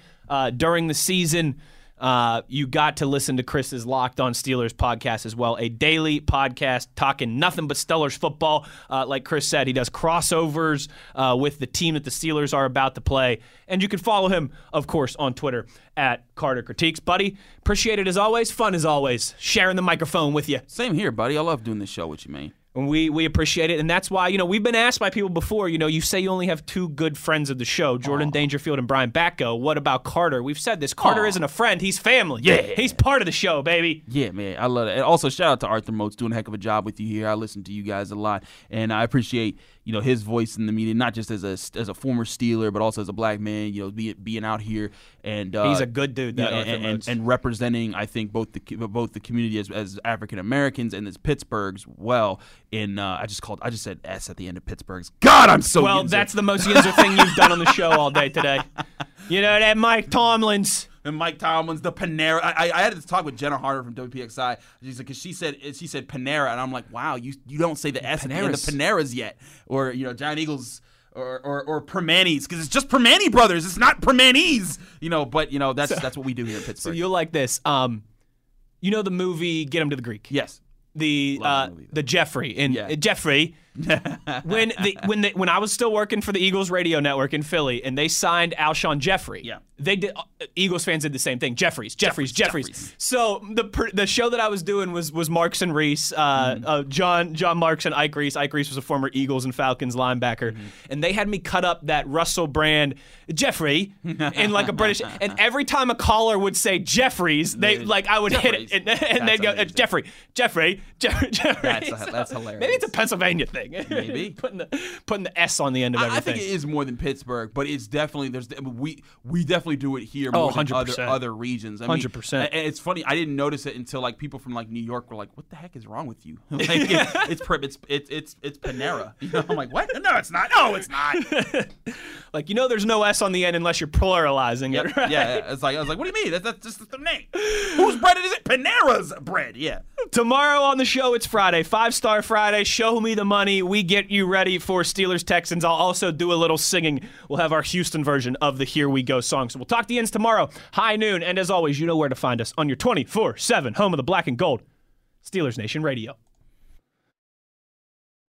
during the season, uh, you got to listen to Chris's Locked On Steelers podcast as well. A daily podcast talking nothing but Steelers football. Uh, like Chris said, he does crossovers uh, with the team that the Steelers are about to play. And you can follow him, of course, on Twitter at Carter Critiques. Buddy, appreciate it as always. Fun as always. Sharing the microphone with you.
Same here, buddy. I love doing this show with you, man.
And we we appreciate it, and that's why you know we've been asked by people before. You know, you say you only have two good friends of the show, Jordan Dangerfield and Brian Batko. What about Carter? We've said this. Carter
Aw.
isn't a friend; he's family.
Yeah.
he's part of the show, baby.
Yeah, man, I love it. And also, shout out to Arthur Moats doing a heck of a job with you here. I listen to you guys a lot, and I appreciate you know his voice in the media, not just as a as a former Steeler, but also as a black man. You know, be, being out here and uh,
He's a good dude,
you
that
know, and, and, and representing, I think, both the both the community as, as African Americans and as Pittsburgh's well. In uh, I just called I just said S at the end of Pittsburgh's. God, I'm so
well,
Yinzer.
that's the most Yinzer thing you've done on the show all day today. You know that Mike Tomlins.
And Mike Tomlin's the Panera. I, I I had this talk with Jenna Harder from WPXI. She's like, 'cause she said she said Panera, and I'm like, wow, you you don't say the S at the
Paneras.
Yet, or you know, Giant Eagles. Or, or, or Primantis because it's just Primanti brothers. It's not Primantis, you know. But you know that's that's what we do here in
So
Pittsburgh.
you'll like this. Um, you know the movie Get Him to the Greek.
yes,
The
Love
uh,
the movie,
the Jeffrey in
Yeah.
Jeffrey. when the when the, when I was still working for the Eagles radio network in Philly, and they signed Alshon Jeffery.
Yeah.
they did. Uh, Eagles fans did the same thing. Jeffries, Jeffries, Jeffries.
Jeffries.
So the per, the show that I was doing was was Marks and Reese, uh,
Mm-hmm.
uh, John Jon Marks and Ike Reese. Ike Reese was a former Eagles and Falcons linebacker,
Mm-hmm.
and they had me cut up that Russell Brand Jeffrey in like a British. And every time a caller would say Jeffries, they like I would
Jeffries.
hit it, and, and they'd go
amazing.
Jeffrey, Jeffrey, Jeffrey, Jeffrey.
That's- that's hilarious.
Maybe it's a Pennsylvania thing.
Maybe.
putting the putting the S on the end of
I, I think it is more than Pittsburgh, but it's definitely there's we we definitely do it here
Oh,
more than other
100%.
other regions.
100%.
And it's funny, I didn't notice it until like people from like New York were like, "What the heck is wrong with you?" like it, it's it's it's it's it's Panera. You know, I'm like, "What? No, it's not. No, it's not."
like you know, there's no S on the end unless you're pluralizing
Yep.
it. Right?
Yeah, it's like I was like, "What do you mean? That's, that's just the name. Whose bread is it? Panera's bread." Yeah.
Tomorrow on the show, it's Friday, Five Star Friday. Show me the money. We get you ready for Steelers Texans. I'll also do a little singing. We'll have our Houston version of the Here We Go song. So we'll talk to you tomorrow, high noon. And as always, you know where to find us on your 24 7 home of the black and gold, Steelers Nation Radio.